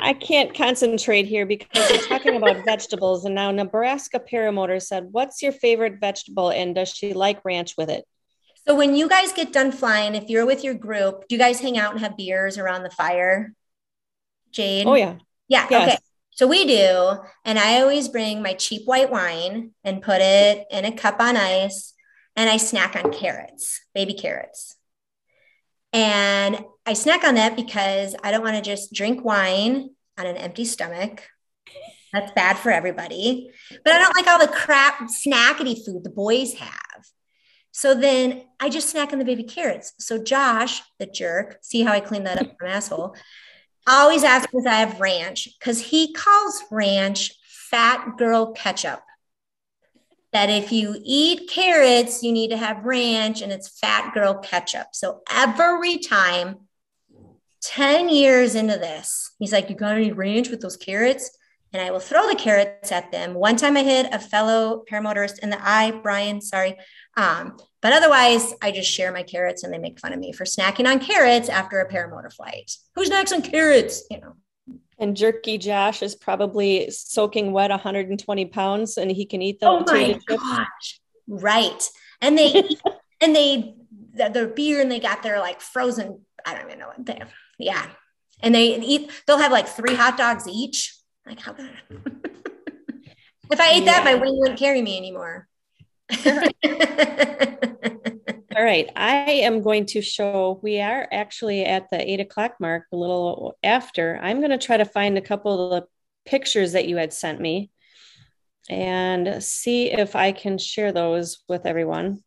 I can't concentrate here because we're talking about vegetables, and now Nebraska Paramotor said, "What's your favorite vegetable, and does she like ranch with it?" So when you guys get done flying, if you're with your group, do you guys hang out and have beers around the fire? Jade. Oh yeah. Yeah. Yes. Okay. So we do. And I always bring my cheap white wine and put it in a cup on ice. And I snack on carrots, baby carrots. And I snack on that because I don't want to just drink wine on an empty stomach. That's bad for everybody. But I don't like all the crap snackety food the boys have. So then I just snack on the baby carrots. So Josh, the jerk, see how I clean that up from asshole always ask if I have ranch because he calls ranch fat girl ketchup. That if you eat carrots, you need to have ranch and it's fat girl ketchup. So every time, 10 years into this, he's like, You got any ranch with those carrots? And I will throw the carrots at them. One time I hit a fellow paramotorist in the eye, Brian, sorry. Um, but otherwise, I just share my carrots and they make fun of me for snacking on carrots after a paramotor flight. Who's next on carrots? You know. And Jerky Josh is probably soaking wet 120 pounds and he can eat them. oh chips. Gosh. Right. And they eat, and they their beer and they got their like frozen, I don't even know what they have. Yeah. And they eat, they'll have like three hot dogs each. Like how good. if I ate yeah. that, my wing wouldn't carry me anymore. All right. I am going to show, we are actually at the eight o'clock mark, a little after. I'm going to try to find a couple of the pictures that you had sent me and see if I can share those with everyone.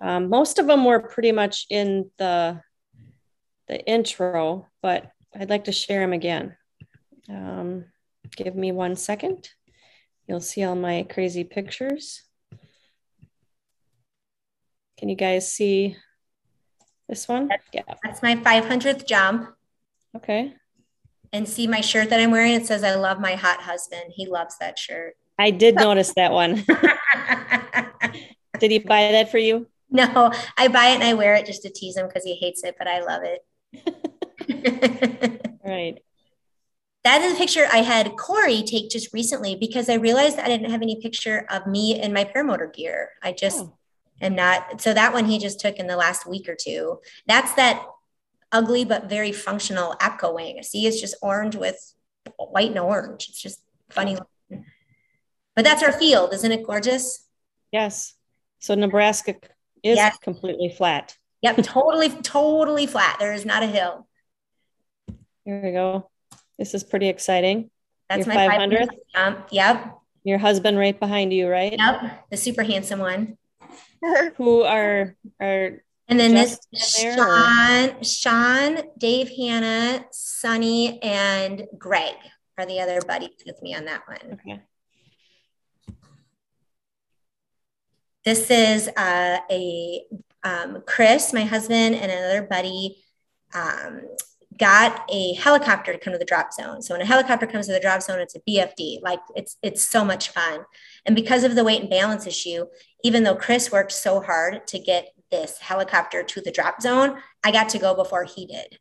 Um, most of them were pretty much in the, the intro, but I'd like to share them again. Um, give me one second. You'll see all my crazy pictures. Can you guys see this one? Yeah. That's my 500th jump. Okay. And see my shirt that I'm wearing? It says, I love my hot husband. He loves that shirt. I did notice that one. did he buy that for you? No, I buy it and I wear it just to tease him because he hates it, but I love it. right. That is a picture I had Corey take just recently because I realized I didn't have any picture of me in my paramotor gear. I just oh am not. So that one he just took in the last week or two. That's that ugly but very functional APCO wing. See, it's just orange with white and orange. It's just funny. But that's our field, isn't it gorgeous? Yes. So Nebraska is yes. completely flat. Yep, totally, totally flat. There is not a hill. Here we go. This is pretty exciting. That's Your my 500th jump. Yep. Your husband right behind you, right? Yep. The super handsome one. who are are and then this Sean, Sean, Dave, Hannah, Sonny, and Greg are the other buddies with me on that one. Okay. This is uh, a um, Chris, my husband, and another buddy um, got a helicopter to come to the drop zone. So when a helicopter comes to the drop zone, it's a BFD. Like it's it's so much fun. And because of the weight and balance issue, even though Chris worked so hard to get this helicopter to the drop zone, I got to go before he did.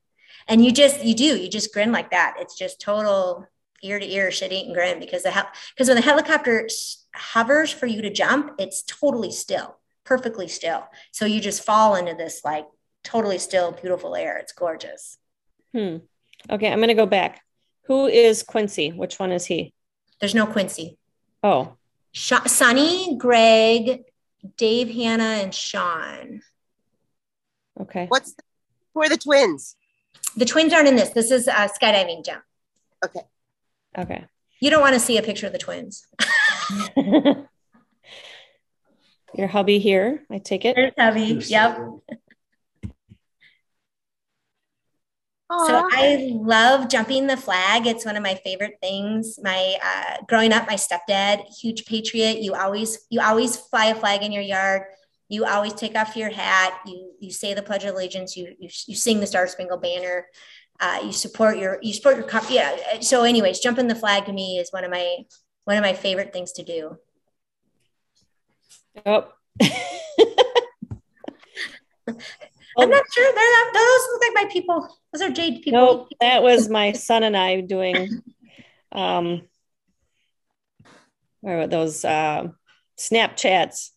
And you just you do you just grin like that. It's just total ear to ear shit eating grin because the because when the helicopter hovers for you to jump, it's totally still, perfectly still. So you just fall into this like totally still, beautiful air. It's gorgeous. Hmm. Okay, I'm going to go back. Who is Quincy? Which one is he? There's no Quincy. Oh, Sunny, Greg, Dave, Hannah, and Sean. okay. What's the, who are the twins? The twins aren't in this. This is a skydiving jump. Okay. Okay. You don't want to see a picture of the twins. Your hubby here, I take it. There's Hubby. Yep. So I love jumping the flag. It's one of my favorite things. My uh, growing up, my stepdad, huge patriot. You always you always fly a flag in your yard. You always take off your hat. You you say the Pledge of Allegiance. You you, you sing the Star Spangled Banner. Uh, you support your you support your. Yeah. So, anyways, jumping the flag to me is one of my one of my favorite things to do. Oh. I'm not sure. They're not, those look like my people. Those are Jade people. Nope, that was my son and I doing um what were those uh, Snapchats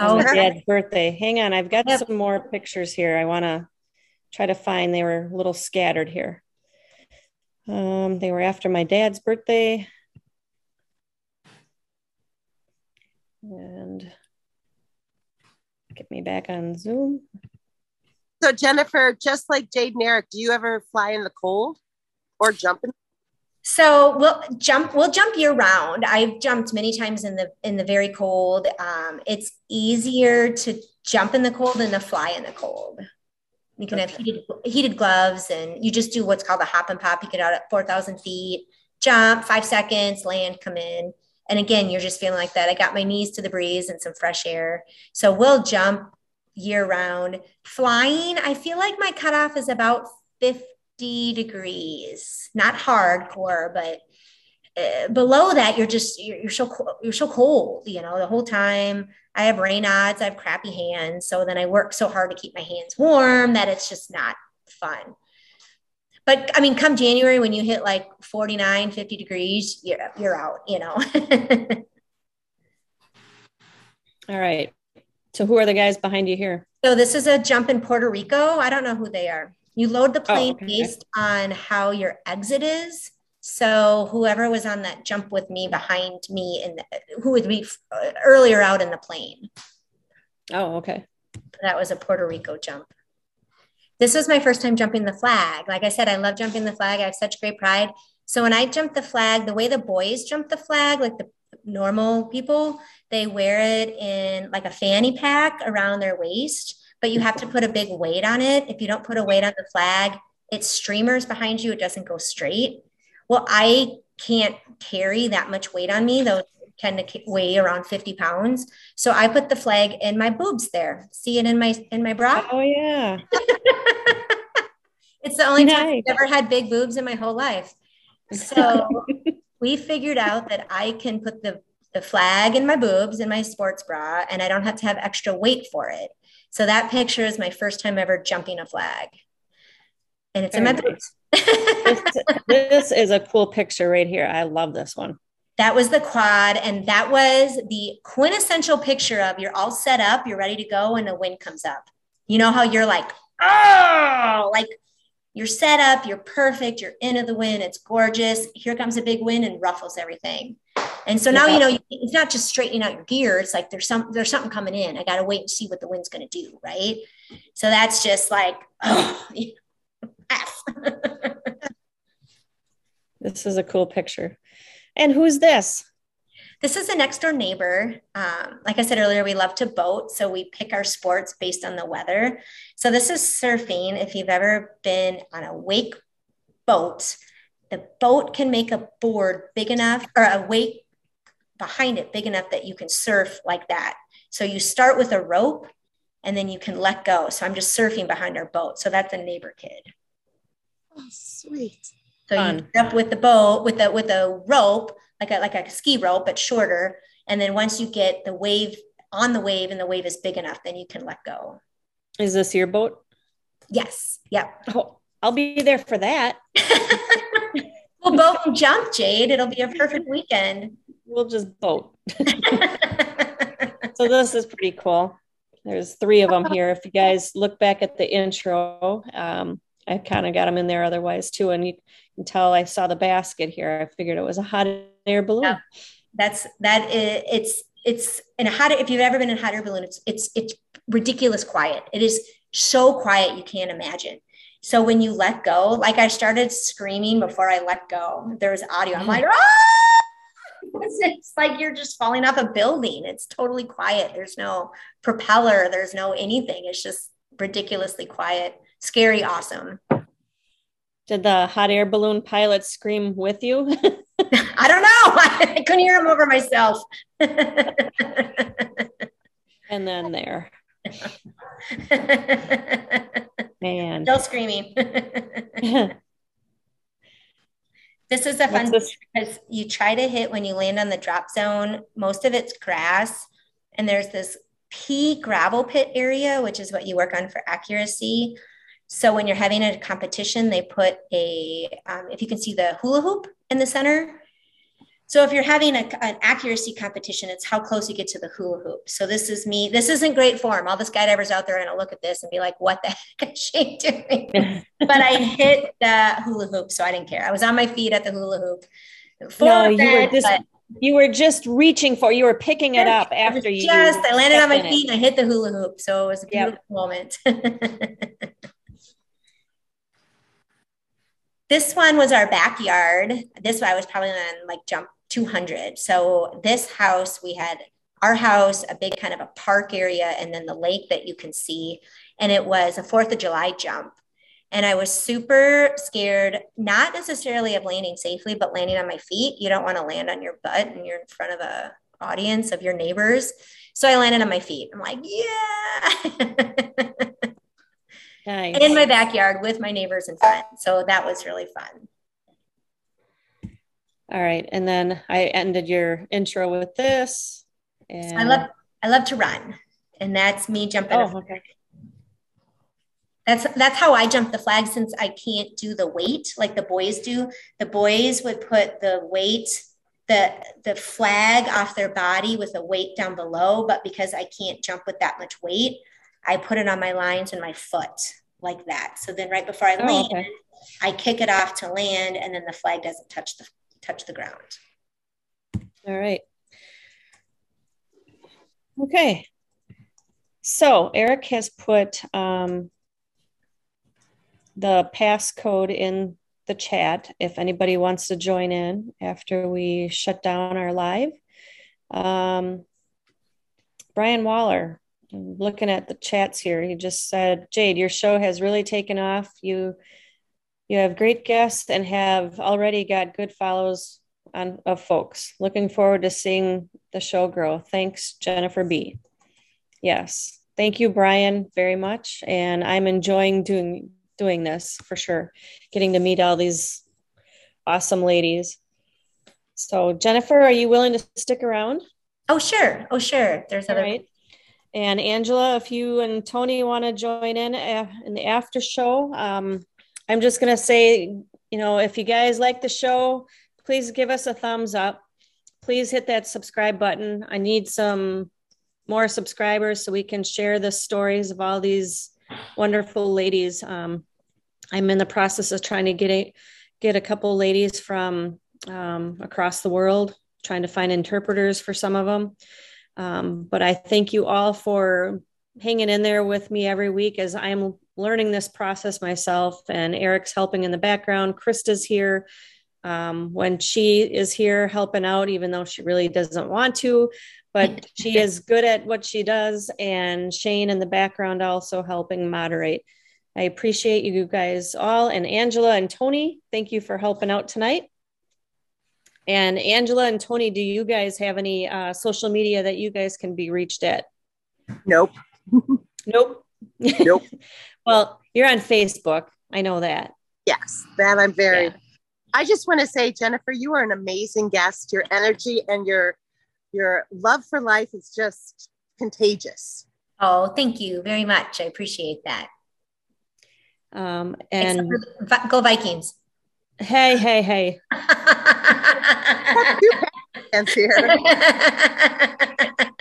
Oh, my dad's birthday. Hang on, I've got Yep. some more pictures here. I want to try to find. They were a little scattered here. Um, they were after my dad's birthday, and get me back on Zoom. So Jennifer, just like Jade and Eric, do you ever fly in the cold or jump in? So we'll jump. We'll jump year round. I've jumped many times in the in the very cold. Um, it's easier to jump in the cold than to fly in the cold. You can have heated heated gloves, and you just do what's called a hop and pop. You get out at four thousand feet, jump five seconds, land, come in, and again, you're just feeling like that. I got my knees to the breeze and some fresh air. So we'll jump year round. Flying, I feel like my cutoff is about fifty degrees, not hardcore, but uh, below that, you're just you're, you're so you're so cold. You know, the whole time. I have Raynaud's I have crappy hands, so then I work so hard to keep my hands warm that it's just not fun. But I mean, come January when you hit like 49, 50 degrees, you're you're out. You know. All right. So who are the guys behind you here? So this is a jump in Puerto Rico. I don't know who they are. You load the plane okay. based on how your exit is. So whoever was on that jump with me behind me and who would be uh, earlier out in the plane. Oh, okay. That was a Puerto Rico jump. This was my first time jumping the flag. Like I said, I love jumping the flag. I have such great pride. So when I jump the flag, the way the boys jump the flag, like the normal people, they wear it in like a fanny pack around their waist, but you have to put a big weight on it. If you don't put a weight on the flag, it streamers behind you, it doesn't go straight. Well, I can't carry that much weight on me. Those tend to weigh around 50 pounds. So I put the flag in my boobs there. See it in my in my bra? Oh yeah. it's the only time I've ever had big boobs in my whole life. So we figured out that I can put the, the flag in my boobs in my sports bra and I don't have to have extra weight for it. So that picture is my first time ever jumping a flag. And it's in my Very boobs. This, this is a cool picture right here. I love this one. that was the quad. And that was the quintessential picture of you're all set up, you're ready to go, and the wind comes up. You know how you're like, oh, like you're set up, you're perfect, you're into the wind, it's gorgeous. Here comes a big wind and ruffles everything. And so now Yeah. you know it's not just straightening out your gear. It's like there's some there's something coming in. I got to wait and see what the wind's going to do, right? So that's just like, oh, F. This is a cool picture. And who's this? This is a next door neighbor. Um, like I said earlier, we love to boat, so we pick our sports based on the weather. So this is surfing. If you've ever been on a wake boat, the boat can make a board big enough or a wake behind it big enough that you can surf like that. So you start with a rope and then you can let go. So I'm just surfing behind our boat. So that's a neighbor kid. Oh, sweet. So you Fun. get up with the boat with a with a rope, like a like a ski rope, but shorter. And then once you get the wave on the wave and the wave is big enough, then you can let go. Is this your boat? Yes. Yep. Oh, I'll be there for that. we'll both jump, Jade. It'll be a perfect weekend. We'll just boat. So this is pretty cool. There's three of them here. If you guys look back at the intro, um, I kind of got them in there otherwise too. And you can tell I saw the basket here. I figured it was a hot air balloon. Yeah. That's that. Is, it's it's in a hot. If you've ever been in a hot air balloon, it's it's it's ridiculous quiet. It is so quiet you can't imagine. So when you let go, like I started screaming before I let go. There was audio. I'm like, ah! It's, it's like you're just falling off a building. It's totally quiet. There's no propeller. There's no anything. It's just ridiculously quiet. Scary, awesome. Did the hot air balloon pilot scream with you? I don't know. I couldn't hear him over myself. and then there. Man. Still screaming. this is a fun because you try to hit when you land on the drop zone. Most of it's grass, and there's this pea gravel pit area, which is what you work on for accuracy. So when you're having a competition, they put a, um, if you can see the hula hoop in the center, so if you're having a, an accuracy competition, it's how close you get to the hula hoop. So this is me. This isn't great form. All the skydivers out there are going to look at this and be like, "What the heck is she doing?" but I hit the hula hoop, so I didn't care. I was on my feet at the hula hoop. no, you were just but, you were just reaching for. You were picking it up after you. Just I landed on my feet it. and I hit the hula hoop, so it was a beautiful yep. moment. this one was our backyard. This one I was probably on like jump 200. So this house, we had our house, a big kind of a park area, and then the lake that you can see. And it was a Fourth of July jump. And I was super scared, not necessarily of landing safely, but landing on my feet. You don't want to land on your butt and you're in front of a audience of your neighbors. So I landed on my feet. I'm like, yeah. nice. In my backyard with my neighbors and friends. So that was really fun. All right. And then I ended your intro with this. And I love I love to run. And that's me jumping. Oh, okay. That's that's how I jump the flag since I can't do the weight like the boys do. The boys would put the weight the the flag off their body with a weight down below, but because I can't jump with that much weight, I put it on my lines and my foot like that. So then right before I oh, land, okay. I kick it off to land and then the flag doesn't touch the touch the ground. All right. Okay. So Eric has put um, the passcode in the chat if anybody wants to join in after we shut down our live. Um, Brian Waller, looking at the chats here, he just said, Jade, your show has really taken off. You you have great guests and have already got good follows on of folks. Looking forward to seeing the show grow. Thanks, Jennifer B. Yes. Thank you, Brian, very much. And I'm enjoying doing doing this for sure. Getting to meet all these awesome ladies. So Jennifer, are you willing to stick around? Oh, sure. Oh, sure. There's other right. And Angela, if you and Tony want to join in in the after show, um, I'm just going to say, you know, if you guys like the show, please give us a thumbs up. Please hit that subscribe button. I need some more subscribers so we can share the stories of all these wonderful ladies. Um, I'm in the process of trying to get a, get a couple ladies from um, across the world, trying to find interpreters for some of them. Um, but I thank you all for hanging in there with me every week as I'm learning this process myself. And Eric's helping in the background. Krista's here um, when she is here helping out, even though she really doesn't want to. But she is good at what she does. And Shane in the background also helping moderate. I appreciate you guys all. And Angela and Tony, thank you for helping out tonight. And Angela and Tony, do you guys have any uh, social media that you guys can be reached at? Nope. nope. Nope. well, you're on Facebook. I know that. Yes, that I'm very. Yeah. I just want to say, Jennifer, you are an amazing guest. Your energy and your your love for life is just contagious. Oh, thank you very much. I appreciate that. Um, and go Vikings. Hey, hey, hey. here.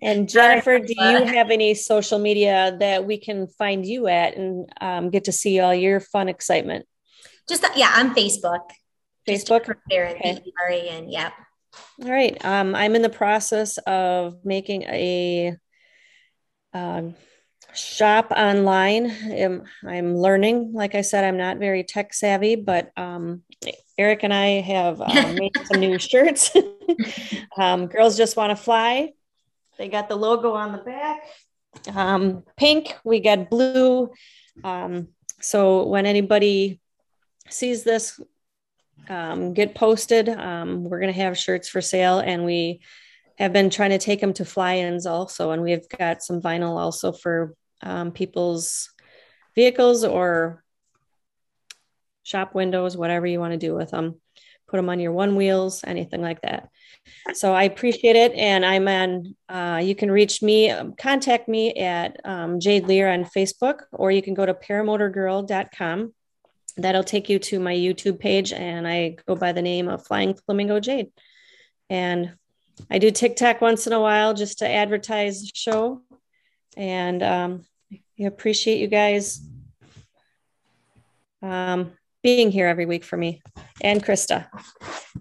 And Jennifer, do you have any social media that we can find you at and um, get to see all your fun excitement? Just yeah, on Facebook. Facebook. Beran, okay. B-E-R-A-N, yeah. All right. Um, I'm in the process of making a um, shop online. I'm, I'm, learning. Like I said, I'm not very tech savvy, but um, Eric and I have uh, made some new shirts. um, Girls Just Want to Fly. They got the logo on the back. Um, pink, we got blue. Um, so when anybody sees this um, get posted, um, we're going to have shirts for sale and we have been trying to take them to fly-ins also. And we've got some vinyl also for um, people's vehicles or shop windows, whatever you want to do with them. Put them on your one wheels, anything like that. So I appreciate it. And I'm on, uh, you can reach me, um, contact me at um, Jade Lear on Facebook, or you can go to paramotorgirl.com. That'll take you to my YouTube page. And I go by the name of Flying Flamingo Jade. And I do TikTok once in a while just to advertise the show. And um, I appreciate you guys um, being here every week for me and Krista.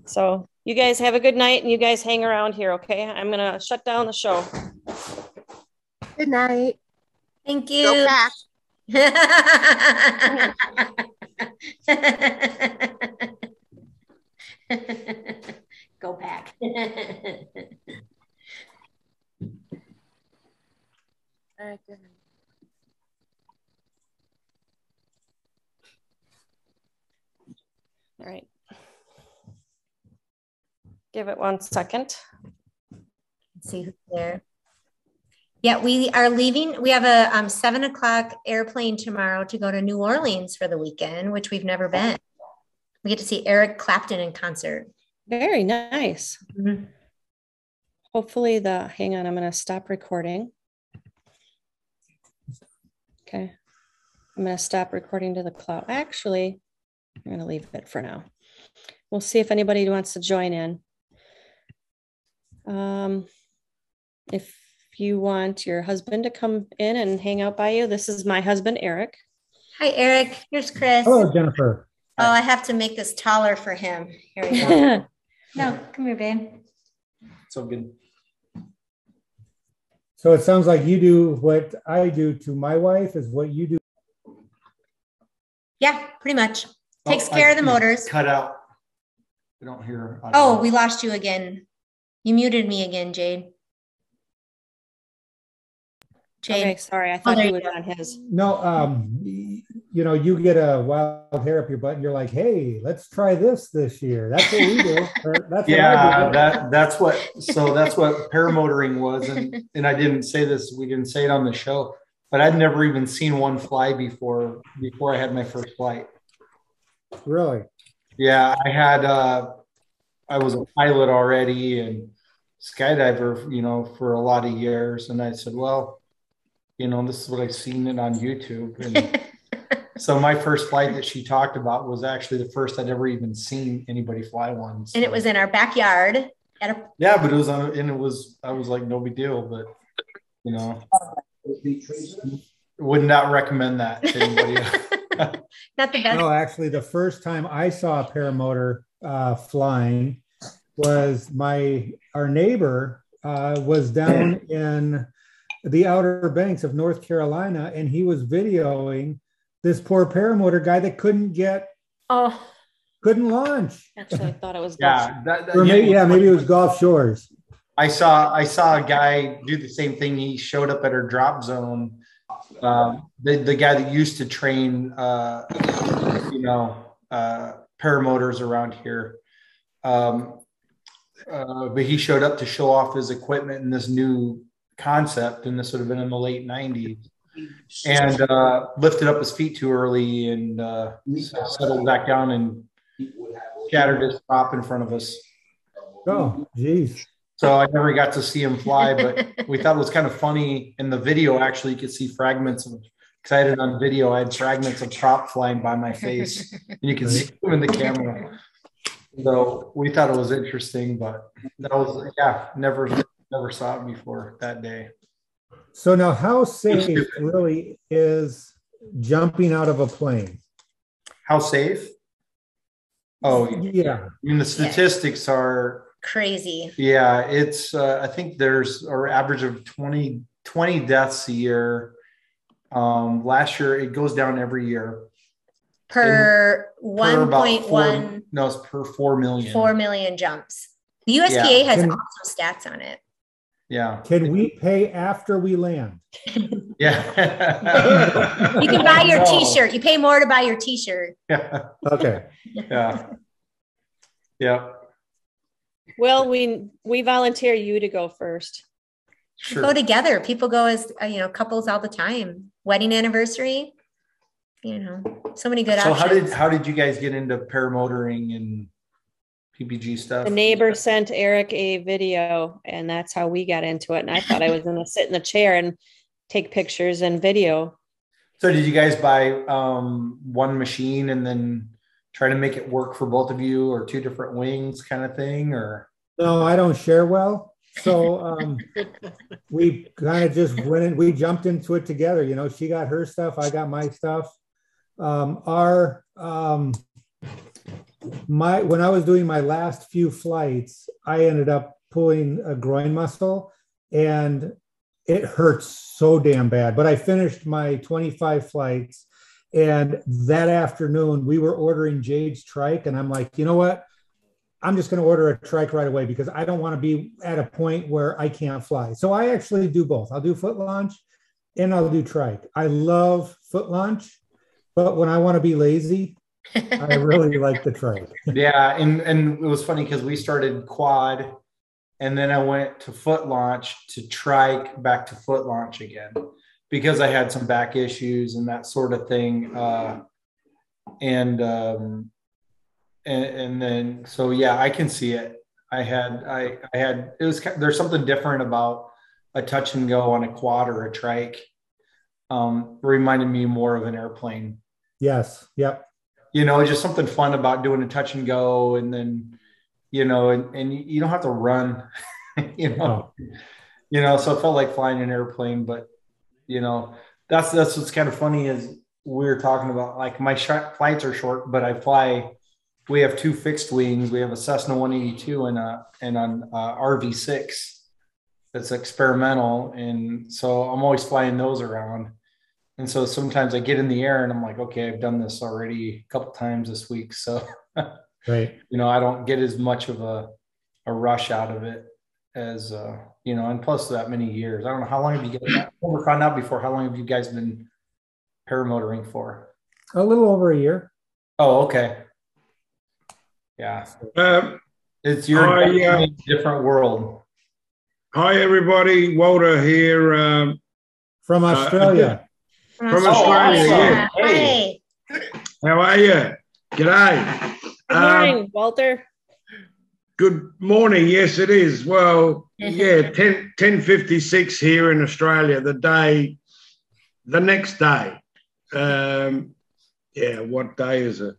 So you guys have a good night and you guys hang around here, okay? I'm going to shut down the show. Good night. Thank you. Go back. Go back. All right. Give it one second. Let's see who's there. Yeah, we are leaving. We have a um, seven o'clock airplane tomorrow to go to New Orleans for the weekend, which we've never been. We get to see Eric Clapton in concert. Very nice. Mm-hmm. Hopefully, the hang on, I'm going to stop recording. Okay. I'm going to stop recording to the cloud. Actually, I'm going to leave it for now. We'll see if anybody wants to join in. Um, if you want your husband to come in and hang out by you, this is my husband, Eric. Hi, Eric. Here's Chris. Hello, Jennifer. Oh, I have to make this taller for him. Here we go. no, come here, babe. So good. So it sounds like you do what I do to my wife is what you do. Yeah, pretty much. Takes oh, care I, of the motors. Cut out. We don't hear. Oh, we lost you again. You muted me again, Jade. Jade. Okay, sorry. I thought oh, you were on his. No, um, you know, you get a wild hair up your butt and you're like, hey, let's try this this year. That's what we do. that's yeah, that that's what so that's what paramotoring was. And and I didn't say this, we didn't say it on the show, but I'd never even seen one fly before before I had my first flight. Really? Yeah, I had uh I was a pilot already and skydiver, you know, for a lot of years. And I said, well, you know, this is what I've seen it on YouTube. And so my first flight that she talked about was actually the first I'd ever even seen anybody fly one. So. And it was in our backyard. A- yeah, but it was on, and it was, I was like, no big deal, but you know, would not recommend that to anybody. not the best. No, actually, the first time I saw a paramotor uh, flying was my our neighbor uh, was down in the Outer Banks of North Carolina, and he was videoing this poor paramotor guy that couldn't get oh couldn't launch. Actually, I thought it was yeah, that, that, or maybe, yeah, maybe it was Gulf Shores. I saw I saw a guy do the same thing. He showed up at our drop zone. Um, the the guy that used to train, uh, you know, uh, paramotors around here. Um, uh, but he showed up to show off his equipment in this new concept, and this would have been in the late '90s. And uh, lifted up his feet too early and uh, settled back down and shattered his prop in front of us. Oh, geez. So I never got to see him fly, but we thought it was kind of funny in the video. Actually, you could see fragments of excited on video. I had fragments of prop flying by my face, and you can see them in the camera. So we thought it was interesting, but that was yeah, never never saw it before that day. So now, how safe really is jumping out of a plane? How safe? Oh yeah. I mean, the statistics are crazy. Yeah, it's uh, I think there's an average of 20, 20 deaths a year. Um, last year it goes down every year. Per per one about point four- one No, it's per four million. four million jumps. The USPA has Can- awesome stats on it. Yeah, Can we pay after we land? yeah. You can buy your T-shirt. You pay more to buy your T-shirt. Yeah, Okay. yeah, yeah. Well, we we volunteer you to go first. Sure. Go together. People go as uh, you know couples all the time. Wedding anniversary. You know, so many good so options. how did how did you guys get into paramotoring and PPG stuff? The neighbor sent Eric a video, and that's how we got into it. And I thought I was going to sit in the chair and take pictures and video. So did you guys buy um, one machine and then try to make it work for both of you, or two different wings, kind of thing, or? No, I don't share well. So um, we kind of just went in, we jumped into it together. You know, she got her stuff, I got my stuff. Um, our, um, my, when I was doing my last few flights, I ended up pulling a groin muscle and it hurts so damn bad. But I finished my 25 flights. And that afternoon, we were ordering Jade's trike. And I'm like, you know what? I'm just going to order a trike right away because I don't want to be at a point where I can't fly. So I actually do both. I'll do foot launch and I'll do trike. I love foot launch, but when I want to be lazy, I really like the trike. Yeah, and and it was funny because we started quad, and then I went to foot launch to trike back to foot launch again because I had some back issues and that sort of thing. Uh, and um, and and then so yeah, I can see it. I had I I had it was there's something different about a touch and go on a quad or a trike. Um, reminded me more of an airplane Yes. Yep. you know, just something fun about doing a touch and go, and then, you know, and, and you don't have to run, you know, Oh, you know. So it felt like flying an airplane, but you know, that's that's what's kind of funny is we're talking about like my sh- flights are short, but I fly. We have two fixed wings. We have a Cessna 182 and a and an uh, RV6 that's experimental, and so I'm always flying those around. And so sometimes I get in the air and I'm like, okay, I've done this already a couple times this week. So, right. you know, I don't get as much of a, a rush out of it as, uh, you know, and plus that many years. I don't know how long have you guys, never found out before, how long have you guys been paramotoring for? A little over a year. Oh, okay. Yeah. Um, It's your Hi, yeah. different world. hi, everybody. Walter here. Um, From Uh, Australia. From Australia, yeah. Hey. Hi. how are you? G'day. Good Um, morning, Walter. Good morning. Yes, it is. Well, yeah, 10, 1056 here in Australia, the day, the next day. Um, yeah, what day is it?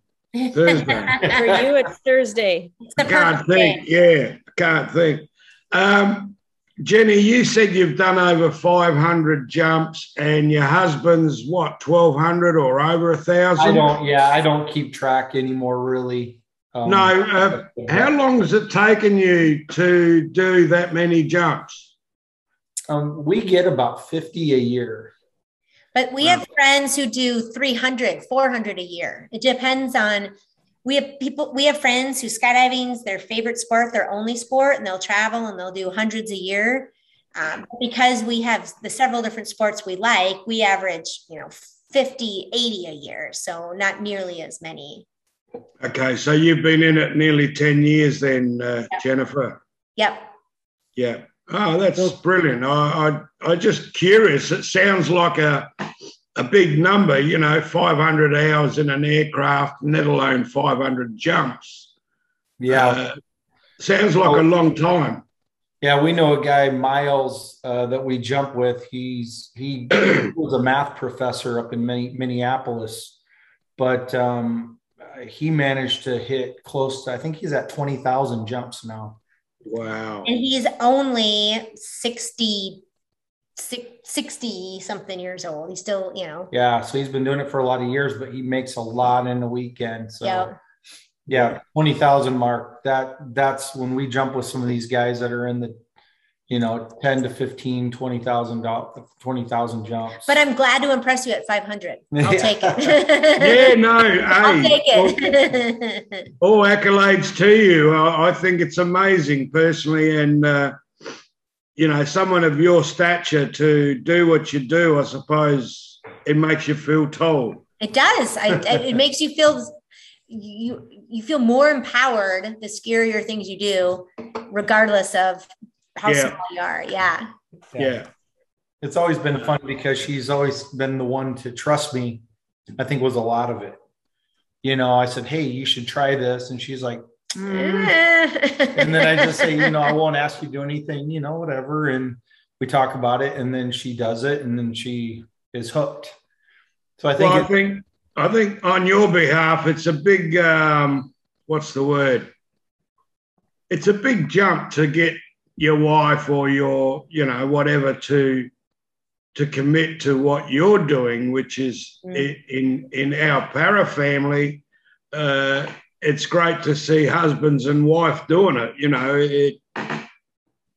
Thursday. For you, it's Thursday. It's the I can't perfect day. think. Yeah, I can't think. Um, Jenny, you said you've done over 500 jumps, and your husband's what, 1,200 or over a I thousand? don't, yeah, I don't keep track anymore really. Um, No, uh, How long has it taken you to do that many jumps? Um, we get about 50 a year. But we have friends who do 300, 400 a year. It depends on, we have people, we have friends who skydiving's their favorite sport, their only sport, and they'll travel and they'll do hundreds a year. Um, because we have the several different sports we like, we average, you know, 50, 80 a year. So not nearly as many. Okay, so you've been in it nearly 10 years then, uh, Jennifer. Yep. Yeah. Oh, that's brilliant. I, I, I just curious. It sounds like a, a big number, you know, 500 hours in an aircraft, let alone 500 jumps. Yeah. Uh, sounds like a long time. Yeah, we know a guy, Miles, uh, that we jump with. He's he was a math professor up in Minneapolis, but um, he managed to hit close to. I think he's at twenty thousand jumps now. Wow. And he's only 60, 60 something years old. He's still, you know, Yeah, so he's been doing it for a lot of years, but he makes a lot in a weekend. So Yeah. yeah, twenty thousand mark. That that's when we jump with some of these guys that are in the, you know, ten to fifteen, twenty thousand dollars, twenty thousand jumps. But I'm glad to impress you at 500. I'll Yeah. take it. Yeah, no, I'll take it. all accolades to you. I, I think it's amazing personally, and uh, you know, someone of your stature to do what you do, I suppose it makes you feel tall. It does. I, it makes you feel you you feel more empowered the scarier things you do, regardless of how Yeah. small you are. Yeah. Yeah, it's always been fun because she's always been the one to trust me. I think was a lot of it. You know, I said, "Hey, you should try this," and she's like, "Mm." and then I just say, you know, I won't ask you to do anything, you know, whatever. And we talk about it, and then she does it, and then she is hooked. So I think, well, I it- think I think on your behalf, it's a big um, what's the word? It's a big jump to get your wife or your you know whatever to to commit to what you're doing, which is Mm. in in our para family. Uh, it's great to see husbands and wife doing it. You know, it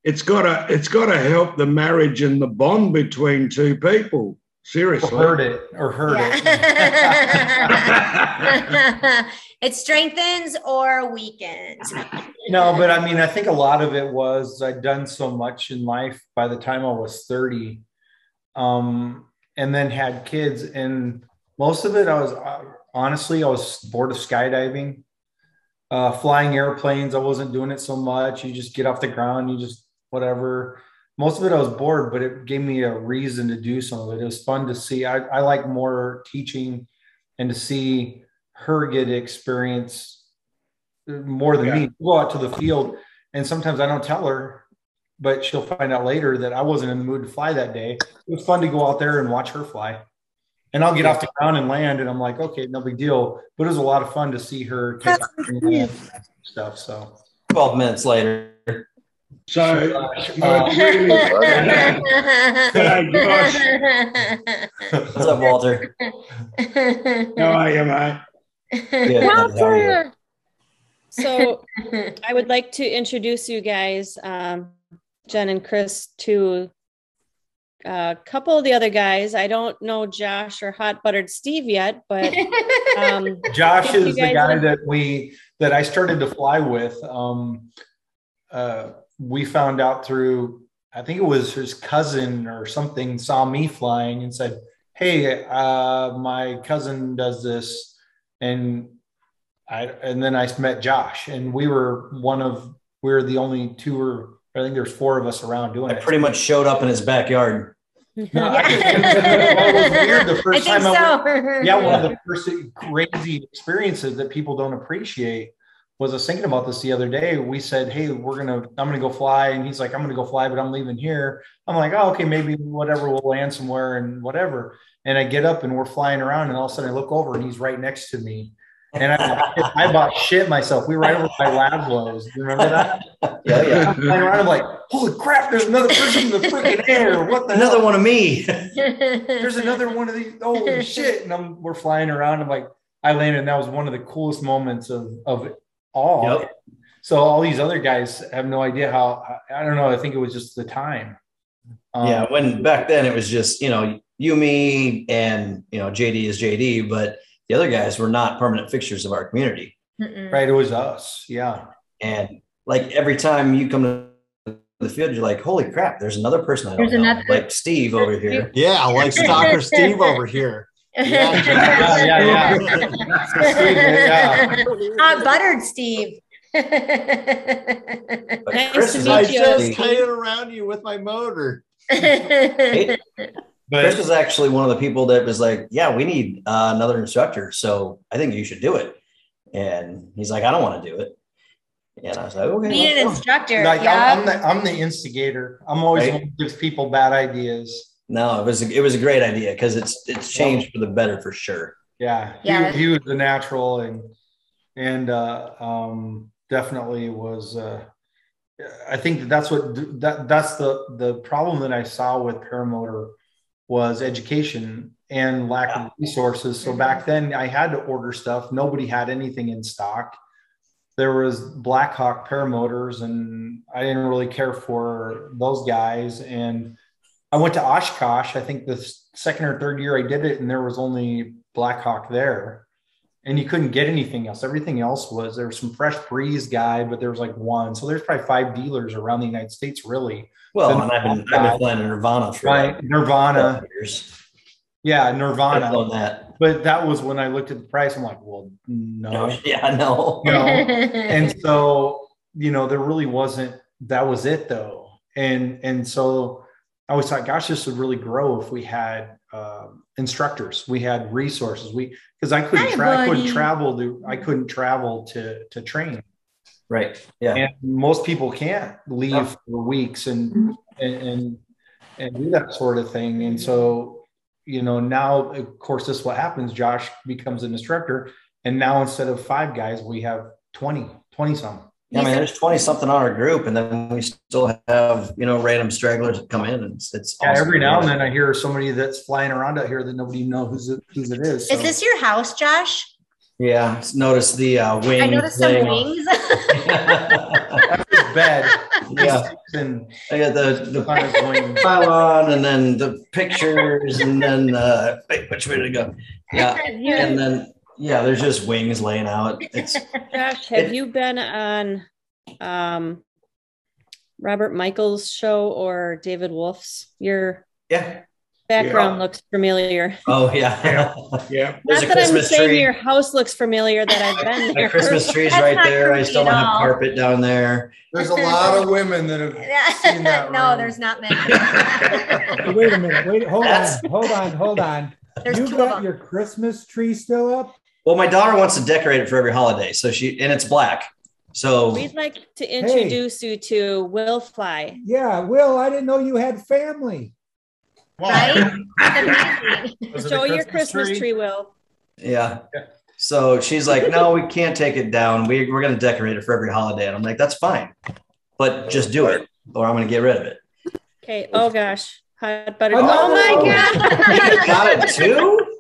it's got to it's got to help the marriage and the bond between two people. or Seriously, hurt it or hurt it. Yeah. it strengthens or weakens. No, but I mean, I think a lot of it was I'd done so much in life by the time I was 30, um, and then had kids. And most of it, I was uh, honestly, I was bored of skydiving, uh, flying airplanes. I wasn't doing it so much. You just get off the ground, you just whatever. Most of it, I was bored, but it gave me a reason to do some of it. It was fun to see. I, I like more teaching and to see her get experience more than me. Go out to the field, and sometimes I don't tell her, but she'll find out later that I wasn't in the mood to fly that day. It was fun to go out there and watch her fly. And I'll get off the ground and land, and I'm like, okay, no big deal. But it was a lot of fun to see her take off and stuff. So, 12 minutes later. So, Uh, so it's really, G'day, Josh. What's up, Walter? How are you, mate? Good. How? So I would like to introduce you guys, um, Jen and Chris, to a couple of the other guys. I don't know Josh or Hot Buttered Steve yet, but um, Josh is the guy are- that we that I started to fly with. Um, uh, we found out through I think it was his cousin or something saw me flying and said, "Hey, uh, my cousin does this," and I and then I met Josh, and we were one of we were the only two or I think there's four of us around doing I it. pretty much showed up in his backyard. No, I- it the I first think time I so. went- yeah, one of the first crazy experiences that people don't appreciate was I thinking about this the other day. We said, Hey, we're gonna, I'm gonna go fly. And he's like, I'm gonna go fly, but I'm leaving here. I'm like, Oh, okay, maybe whatever, we'll land somewhere and whatever. And I get up and we're flying around, and all of a sudden I look over and he's right next to me. And I, I about shit myself. We were right over by Lablows. Do you remember that? Yeah, yeah. I'm flying around. I'm like, holy crap, there's another person in the freaking air. What the Another hell? one of me. there's another one of these. Holy shit! And I'm, we're flying around. I'm like, I landed. And that was one of the coolest moments of of all. Yep. So all these other guys have no idea how. I don't know. I think it was just the time. Um, yeah, when back then it was just, you know, you, me, and, you know, JD is JD, but the other guys were not permanent fixtures of our community. Mm-mm. Right. It was us. Yeah. And like every time you come to the field, you're like, holy crap, there's another person I don't There's know. another- Like Steve over here. Yeah, like Stalker Steve over here. Yeah, Yeah. Yeah. Yeah. Hot buttered Steve. But Nice Chris to is meet I you. just played around you with my motor. Chris But was actually one of the people that was like, yeah, we need uh, another instructor. So I think you should do it. And he's like, I don't want to do it. And I was like, okay. Need an instructor. like yeah. I'm, I'm the I'm the instigator. I'm always Right. one who gives people bad ideas. No, it was a, it was a great idea because it's it's changed for the better for sure. Yeah, Yeah. He, he was the natural and and uh, um, definitely was. Uh, I think that that's what that that's the the problem that I saw with paramotor was education and lack of resources. So back then I had to order stuff. Nobody had anything in stock. there was Blackhawk paramotors, and I didn't really care for those guys. And I went to Oshkosh. I think the second or third year I did it, and there was only Blackhawk there, and you couldn't get anything else. Everything else was there was some fresh breeze guy, but there was like one. So there's probably five dealers around the United States, really. Well, and I've been I've been flying in Nirvana for Right, Nirvana. years. Yeah, Nirvana. that. But that was when I looked at the price. I'm like, well, no. No, yeah, no. know and so you know there really wasn't that was it though and and so i always thought gosh this would really grow if we had um, instructors. We had resources. We because i couldn't Hi, tra- I couldn't travel to i couldn't travel to to train. Right. Yeah. and most people can't leave Yeah. for weeks and and and, and do that sort of thing. And so you know now of course this is what happens. Josh becomes an instructor and now instead of five guys we have 20 20 some Yeah, I mean, there's 20 something on our group, and then we still have, you know, random stragglers come in and it's, it's yeah, awesome. every now and then i hear somebody that's flying around out here that nobody know who's it, who's it is Is this your house, Josh? Yeah. Notice the uh, wing. I noticed some laying wings. That's his bed yeah. and I got the, the on his wing. pylon and then the pictures and then uh wait, which way did it go? Yeah. And then yeah, there's just wings laying out. It's Josh, have It- you been on um, Robert Michaels' show or David Wolf's? Your yeah. background Yeah. looks familiar. Oh yeah. Yeah. There's Not a that I'm saying tree. your house looks familiar that I've been My. Christmas tree's That's right there. I still don't have carpet down there. There's a lot of women that have seen that. no, room. there's not many. Wait a minute. Wait, hold That's- on, hold on, hold on. There's you two of got your Christmas tree still up? Well, my daughter wants to decorate it for every holiday, so she and it's black. So We'd like to introduce you to Will Fly. Yeah, Will, I didn't know you had family. Right? It's amazing. Was it a Show your Christmas tree, Will. yeah. So she's like, no, we can't take it down. We, we're going to decorate it for every holiday. And I'm like, that's fine, but just do it or I'm going to get rid of it. Okay. Oh gosh. Hot butter. Oh, Oh, my god. You got it too?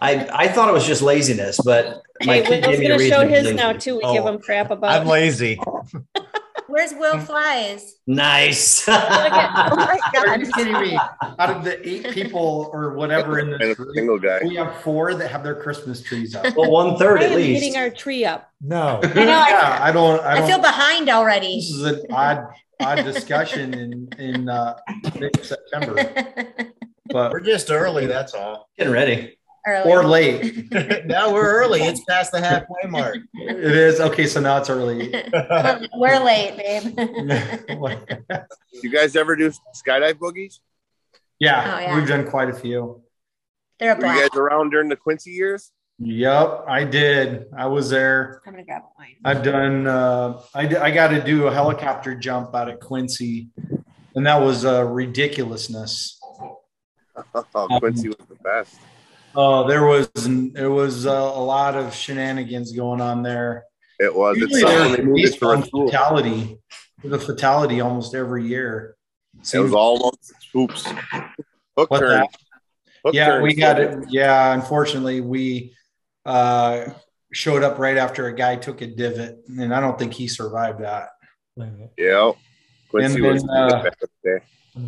I, I thought it was just laziness, but my Hey, kid Will's gave me a gonna show his lazy. now too. We give Oh, him crap about. I'm lazy. Where's Will Flies? Nice. Oh my Are you kidding me? Out of the eight people or whatever in And this a single guy. we have four that have their Christmas trees up. well, one third at least. getting our tree up. No. I know. Yeah, I don't. I I don't. feel behind already. this is an odd, odd discussion in in uh, mid-September, but We're just early, that's all. Getting ready. Early. or late. now we're early. It's past the halfway mark. It is okay. So now it's early. We're late, babe. You guys ever do skydive boogies? yeah, Oh, yeah. we've done quite a few. They're a Were you guys around during the Quincy years? Yep, I did. I was there. I'm gonna grab a wine. I've done. Uh, I d- I got to do a helicopter jump out at Quincy, and that was uh, ridiculousness. Oh, Quincy was the best. Oh, there was there was uh, a lot of shenanigans going on there. It was. It's Usually something there's they at moved it least for a fatality. There's a fatality almost every year. It was almost oops. Hook turn. that? Hook yeah, turn. we got it. Yeah, unfortunately, we uh, showed up right after a guy took a divot, and I don't think he survived that. Yeah. Quincy And was then, uh, back in the day.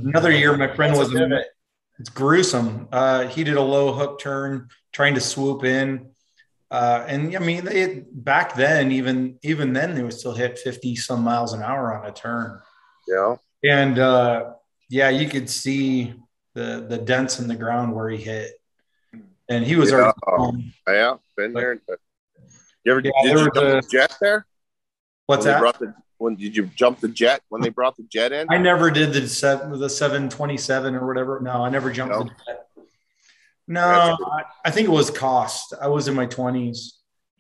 Another year, my friend What's was a in divot? It's gruesome. Uh, he did a low hook turn, trying to swoop in, uh, and I mean, it, back then, even even then, they would still hit fifty some miles an hour on a turn. Yeah. And uh, yeah, you could see the the dents in the ground where he hit, and he was Yeah. already. Yeah. Been there. You ever Yeah, did there you was a- the jet there? What's when they that? Brought the, when did you jump the jet when they brought the jet in? I never did the seven, the seven twenty seven or whatever. No, I never jumped No? the jet. No, I, I think it was cost. I was in my twenties.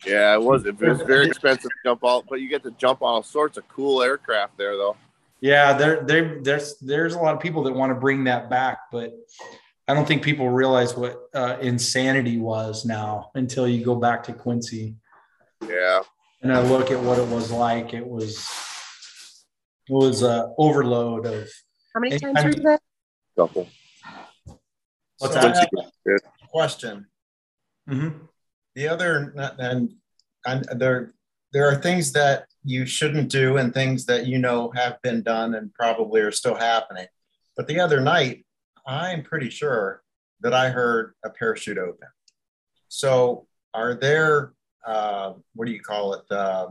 Yeah, it was. It was very expensive to jump all, but you get to jump on all sorts of cool aircraft there, though. Yeah, there, there, there's there's a lot of people that want to bring that back, but I don't think people realize what uh, insanity was now until you go back to Quincy Yeah. and I look at what it was like. It was was a overload of How many times kind were of- you there? Couple. what's So that? have a question. Mhm. The other, and, and there, there are things that you shouldn't do and things that you know have been done and probably are still happening. But the other night, I'm pretty sure that I heard a parachute open. So, are there uh, what do you call it? Uh,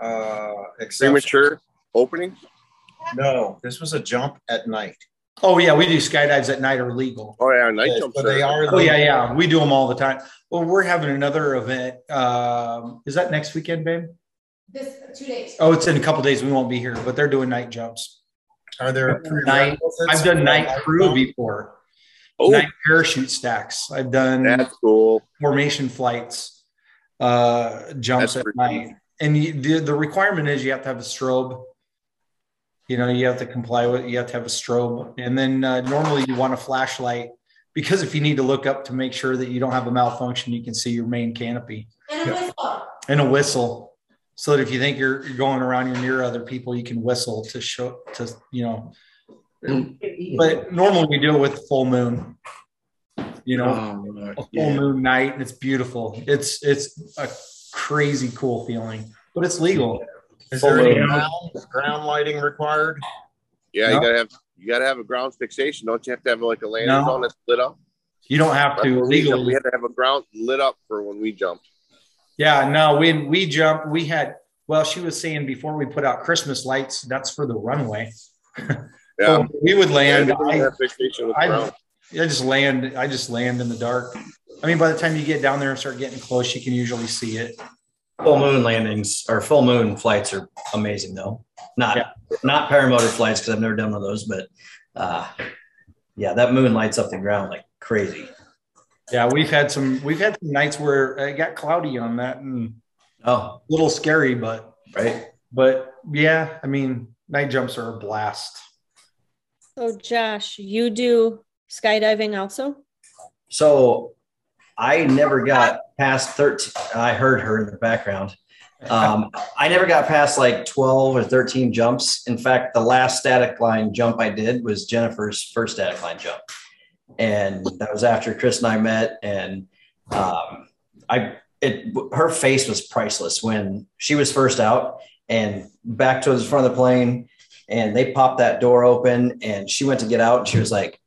uh, exceptions? Premature opening? No, this was a jump at night. Oh yeah, we do skydives at night are legal. Oh yeah, night Yes, jumps. but they are Oh yeah, yeah, we do them all the time. Well, we're having another event. Um, is that next weekend, babe? This two days. Oh, it's in a couple days. We won't be here, but they're doing night jumps. Are there Night. I've done night crew jump? before. Oh, Night parachute stacks. I've done that's cool. formation flights, uh, jumps That's at pretty night. And you, the, the requirement is you have to have a strobe. You know, you have to comply with, you have to have a strobe. And then uh, normally you want a flashlight because if you need to look up to make sure that you don't have a malfunction, you can see your main canopy And a whistle. and a whistle. So that if you think you're, you're going around, you're near other people, you can whistle to show, to, you know. But normally we do it with full moon. You know, Oh, a full moon night and it's beautiful. It's it's a crazy cool feeling, but it's legal. Is Full there any ground, ground lighting required? Yeah, No. you gotta have you gotta have a ground fixation. Don't you have to have like a landing No. zone that's lit up? You don't have That's to when we legally. We had to have a ground lit up for when we jumped. Yeah, no, when we jumped, we had well, she was saying before we put out Christmas lights, that's for the runway. Yeah. So we would land. Yeah, I, have fixation with I. I just land. I just land in the dark. I mean, by the time you get down there and start getting close, you can usually see it. Full moon landings or full moon flights are amazing though. Not Yeah. not paramotor flights because I've never done one of those, but uh, yeah, that moon lights up the ground like crazy. Yeah, we've had some. We've had some nights where it got cloudy on that and Oh, a little scary, but right. But yeah, I mean, night jumps are a blast. So, Josh, you do skydiving also? So I never got past 13. I heard her in the background. Um, I never got past like 12 or 13 jumps. In fact, the last static line jump I did was Jennifer's first static line jump. And that was after Chris and I met. And um, I, it, her face was priceless when she was first out and back towards the front of the plane. And they popped that door open and she went to get out and she was like,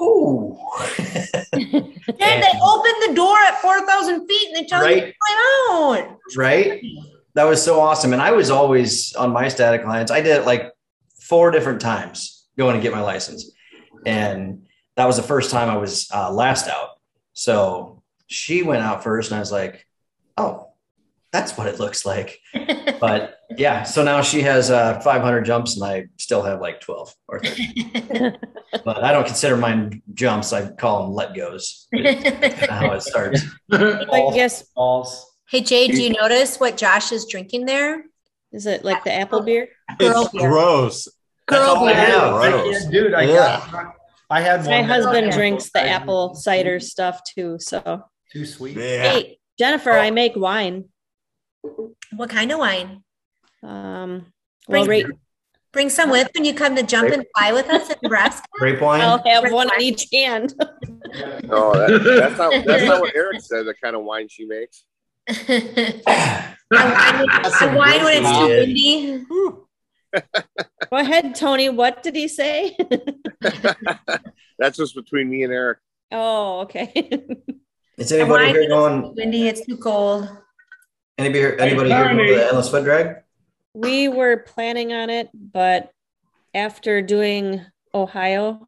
Oh, Yeah, they open the door at 4,000 feet and they tell you to climb out. right? That was so awesome. And I was always on my static lines. I did it like four different times going to get my license. And that was the first time I was uh, last out. So she went out first, and I was like, oh, that's what it looks like. But yeah, so now she has uh, 500 jumps, and I still have like 12 or 13. but I don't consider mine jumps. I call them let goes. How it starts. I guess Balls. Hey, Jay, do you notice what Josh is drinking there? is it like the apple beer? Girl It's beer. gross. Girl all I beer. have. Gross. Yeah, dude, I got. I had one. My husband Okay. drinks the apple cider stuff too. So, Too sweet. Yeah. hey, Jennifer, I make wine. What kind of wine? Um, well, Bring, right, bring some with when you come to jump and fly with us in Nebraska. Grape wine. I'll have one in each hand. No, that, that's not that's not what Eric said. The kind of wine she makes. I wine when- wine when it's too windy. Go ahead, Tony. What did he say? That's just between me and Eric. oh, okay. Is anybody here when going? it's windy, it's too cold. Anybody, here, anybody here going to the endless foot drag? we were planning on it, but after doing Ohio,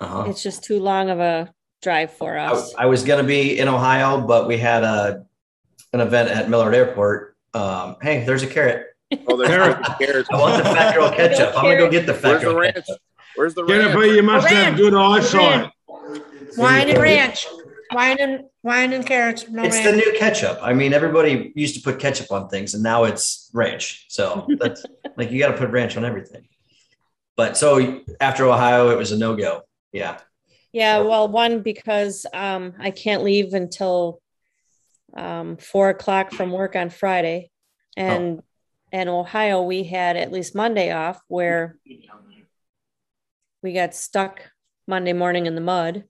Uh-huh. it's just too long of a drive for us. I was going to be in Ohio, but we had a an event at Millard Airport. Um, hey, there's a carrot. Oh, there's carrots. I want the fat girl ketchup. I'm gonna go get the fat Where's the ranch? ketchup. Where's the ranch? Jennifer, ranch? you must have Ranch. good eyesight. Wine and ranch. Wine and wine and carrots. No It's the new ketchup. I mean, everybody used to put ketchup on things, and now it's ranch. So that's like you got to put ranch on everything. But so after Ohio, it was a no go. Yeah. Yeah, well, one because um, I can't leave until um, four o'clock from work on Friday, and in Ohio we had at least Monday off where we got stuck Monday morning in the mud,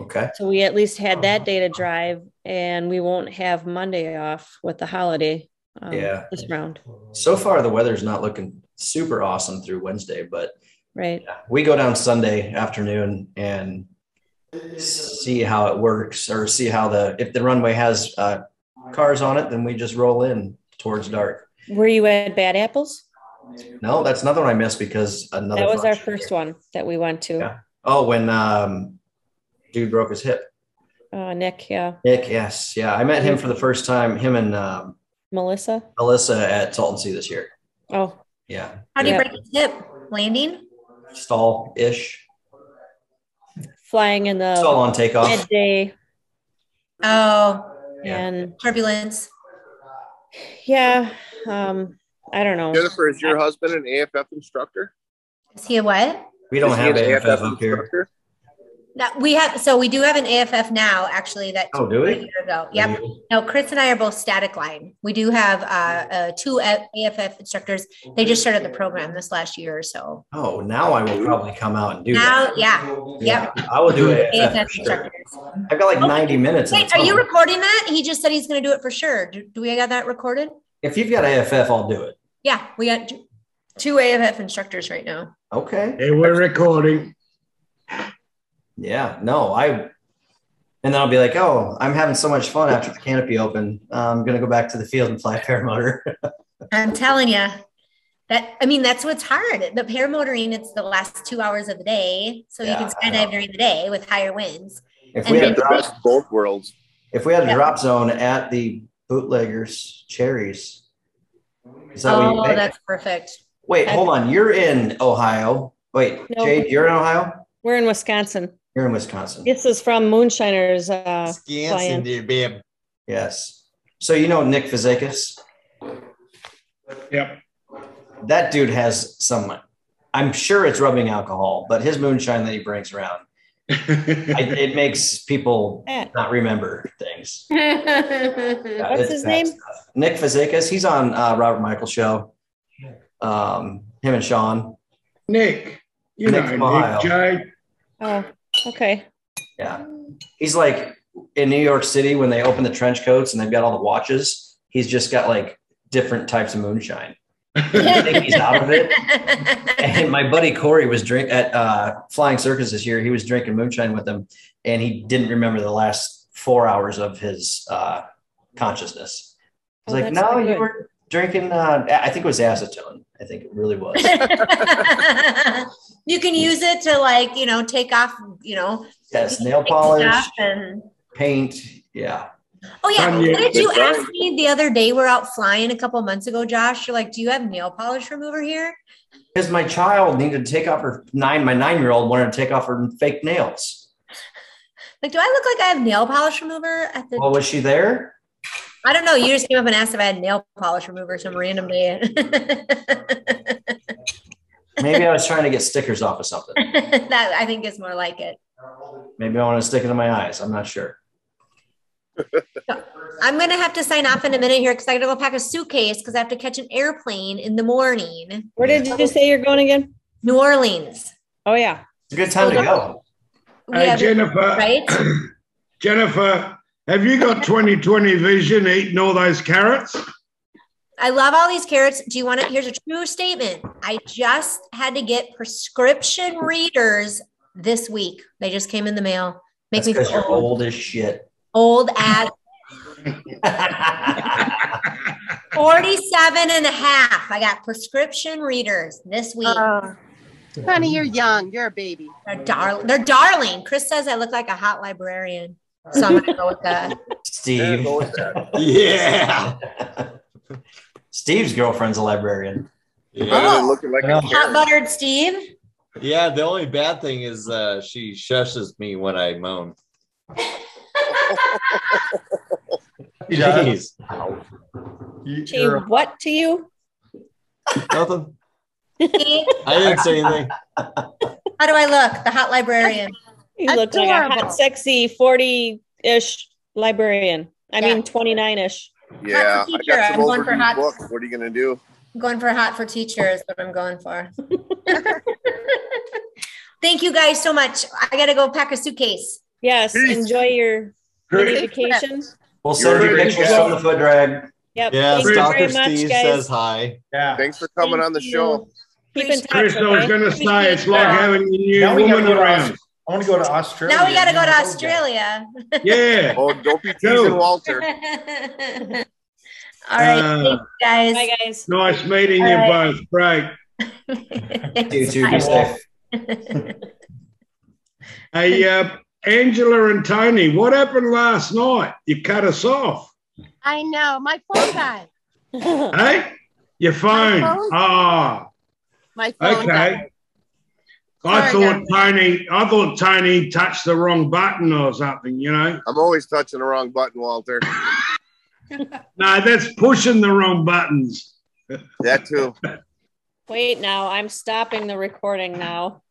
Okay. So we at least had that day to drive, and we won't have Monday off with the holiday. Um, Yeah. This round, So far, the weather's not looking super awesome through Wednesday, but right? we go down Sunday afternoon and see how it works or see how the, if the runway has uh, cars on it, then we just roll in towards dark. Were you at Bad Apples? No, that's another one I missed because another. That was our first one that we went to. Yeah. Oh, when um, dude broke his hip. Uh, Nick, yeah, Nick, yes. Yeah. I met him for the first time, him and um, Melissa. Melissa at Salton Sea this year. Oh, Yeah. How do you Yeah. break his hip? Landing? Stall ish. flying in the Stall on takeoff. midday, Oh, Yeah. and turbulence. yeah, um, I don't know. Jennifer, is your husband an AFF instructor? Is he a what? We don't Is have an AFF up here. Instructor? No, we have so we do have an AFF now, actually. That Oh, do we? a year ago. Yep. No, Chris and I are both static line. We do have uh, uh, two AFF instructors. They just started the program this last year or so. Oh, now I will probably come out and do Now, that. yeah, yep. I will do it. AFF for sure. I've got like 90 minutes. Wait, are you recording that? He just said he's going to do it for sure. Do, do we got that recorded? If you've got AFF, I'll do it. Yeah, we got two, two AFF instructors right now. Okay. Hey, we're recording. Yeah. No, I. And then I'll be like, oh, I'm having so much fun after the canopy open. Uh, I'm gonna go back to the field and fly paramotor. I'm telling you that. I mean, that's what's hard. The paramotoring, it's the last two hours of the day, so you can skydive during the day with higher winds. if And we had The drop, both worlds. if we had a Yeah. drop zone at the bootleggers cherries, is that what you Oh, that's perfect. Wait, hold on. You're in Ohio. Wait, No. Jade, you're in Ohio. We're in Wisconsin. You're in Wisconsin. This is from Moonshiners. Uh, Scanson, Flying. dear babe. Yes. So you know Nick Fizakis? Yep. That dude has some. I'm sure it's rubbing alcohol, but his moonshine that he brings around, I, it makes people Eh. not remember things. What's his name? stuff. Nick Fizakis. He's on uh, Robert Michael show. Um, him and Sean. Nick, you Nick know. Nick Jade. Oh, okay. Yeah. He's like in New York City when they open the trench coats and they've got all the watches. He's just got like different types of moonshine. I think he's out of it. And my buddy Corey was drink at uh, Flying Circus this year. He was drinking moonshine with him, and he didn't remember the last four hours of his uh, consciousness. I Oh, was like, "No, you good." were drinking." Uh, I think it was acetone. I think it really was. you can use it to like, you know, take off, you know, yes, nail polish, and paint. Yeah. Oh yeah. Kanye- What did you Good ask me the other day? We're out flying a couple months ago, Josh. You're like, do you have nail polish remover here? Because my child needed to take off her nine. My nine-year-old wanted to take off her fake nails. Like, do I look like I have nail polish remover at the Well, was she there? I don't know. You just came up and asked if I had nail polish remover some random day. Maybe I was trying to get stickers off of something. that I think is more like it. Maybe I want to stick it in my eyes. I'm not sure. I'm gonna have to sign off in a minute here because I gotta go pack a suitcase because I have to catch an airplane in the morning. Where did you say you're going again? New Orleans. Oh yeah. It's a good time to go. Hey, have- Jennifer. right? Jennifer, have you got 2020 vision eating all those carrots? I love all these carrots. Do you want to? Here's a true statement. I just had to get prescription readers this week. They just came in the mail. Make That's me feel you're old, old as shit. old as 47 and a half. I got prescription readers this week. Oh, honey, you're young. You're a baby. They're darling. They're darling. Chris says I look like a hot librarian. So I'm gonna go with that. Steve. go with that. Yeah. Steve's girlfriend's a librarian. Rather Yeah. than looking like Yeah. a Hot buttered Steve. Yeah, the only bad thing is uh, she shushes me when I moan. Jeez. You- She what to you? Nothing. I didn't say anything. How do I look? The hot librarian. You look like a Adorable. hot, sexy 40-ish librarian. I Yeah. mean 29-ish. Yeah, I teacher. got I'm going for hot- books. What are you gonna do? I'm going for hot for teacher is what I'm going for. Thank you guys so much. I gotta go pack a suitcase. Yes, Peace. enjoy your Great. vacation. We'll send you pictures from the foot drag. Yep. Yes, Thank Dr. very much, Steve says hi. Yeah. Thanks for coming on the Thank show. Keep in touch. Chris, I was going to say it's like having a new Now we gotta woman around. Aus- I want to go to Australia. Now we got to go to Australia. Yeah. Oh, don't be Go. teasing Walter. All right, Uh, thanks, guys. Bye, guys. Nice meeting All you right. both. Great. You too. Be safe. Hey, uh, Angela and Tony, what happened last night? You cut us off. I know. My phone died. Hey? Your phone. phone? Ah, My phone okay. died. I thought Tony, I thought Tony touched the wrong button or something, you know? I'm always touching the wrong button, Walter. No, that's pushing the wrong buttons. That too. Wait now, I'm stopping the recording now.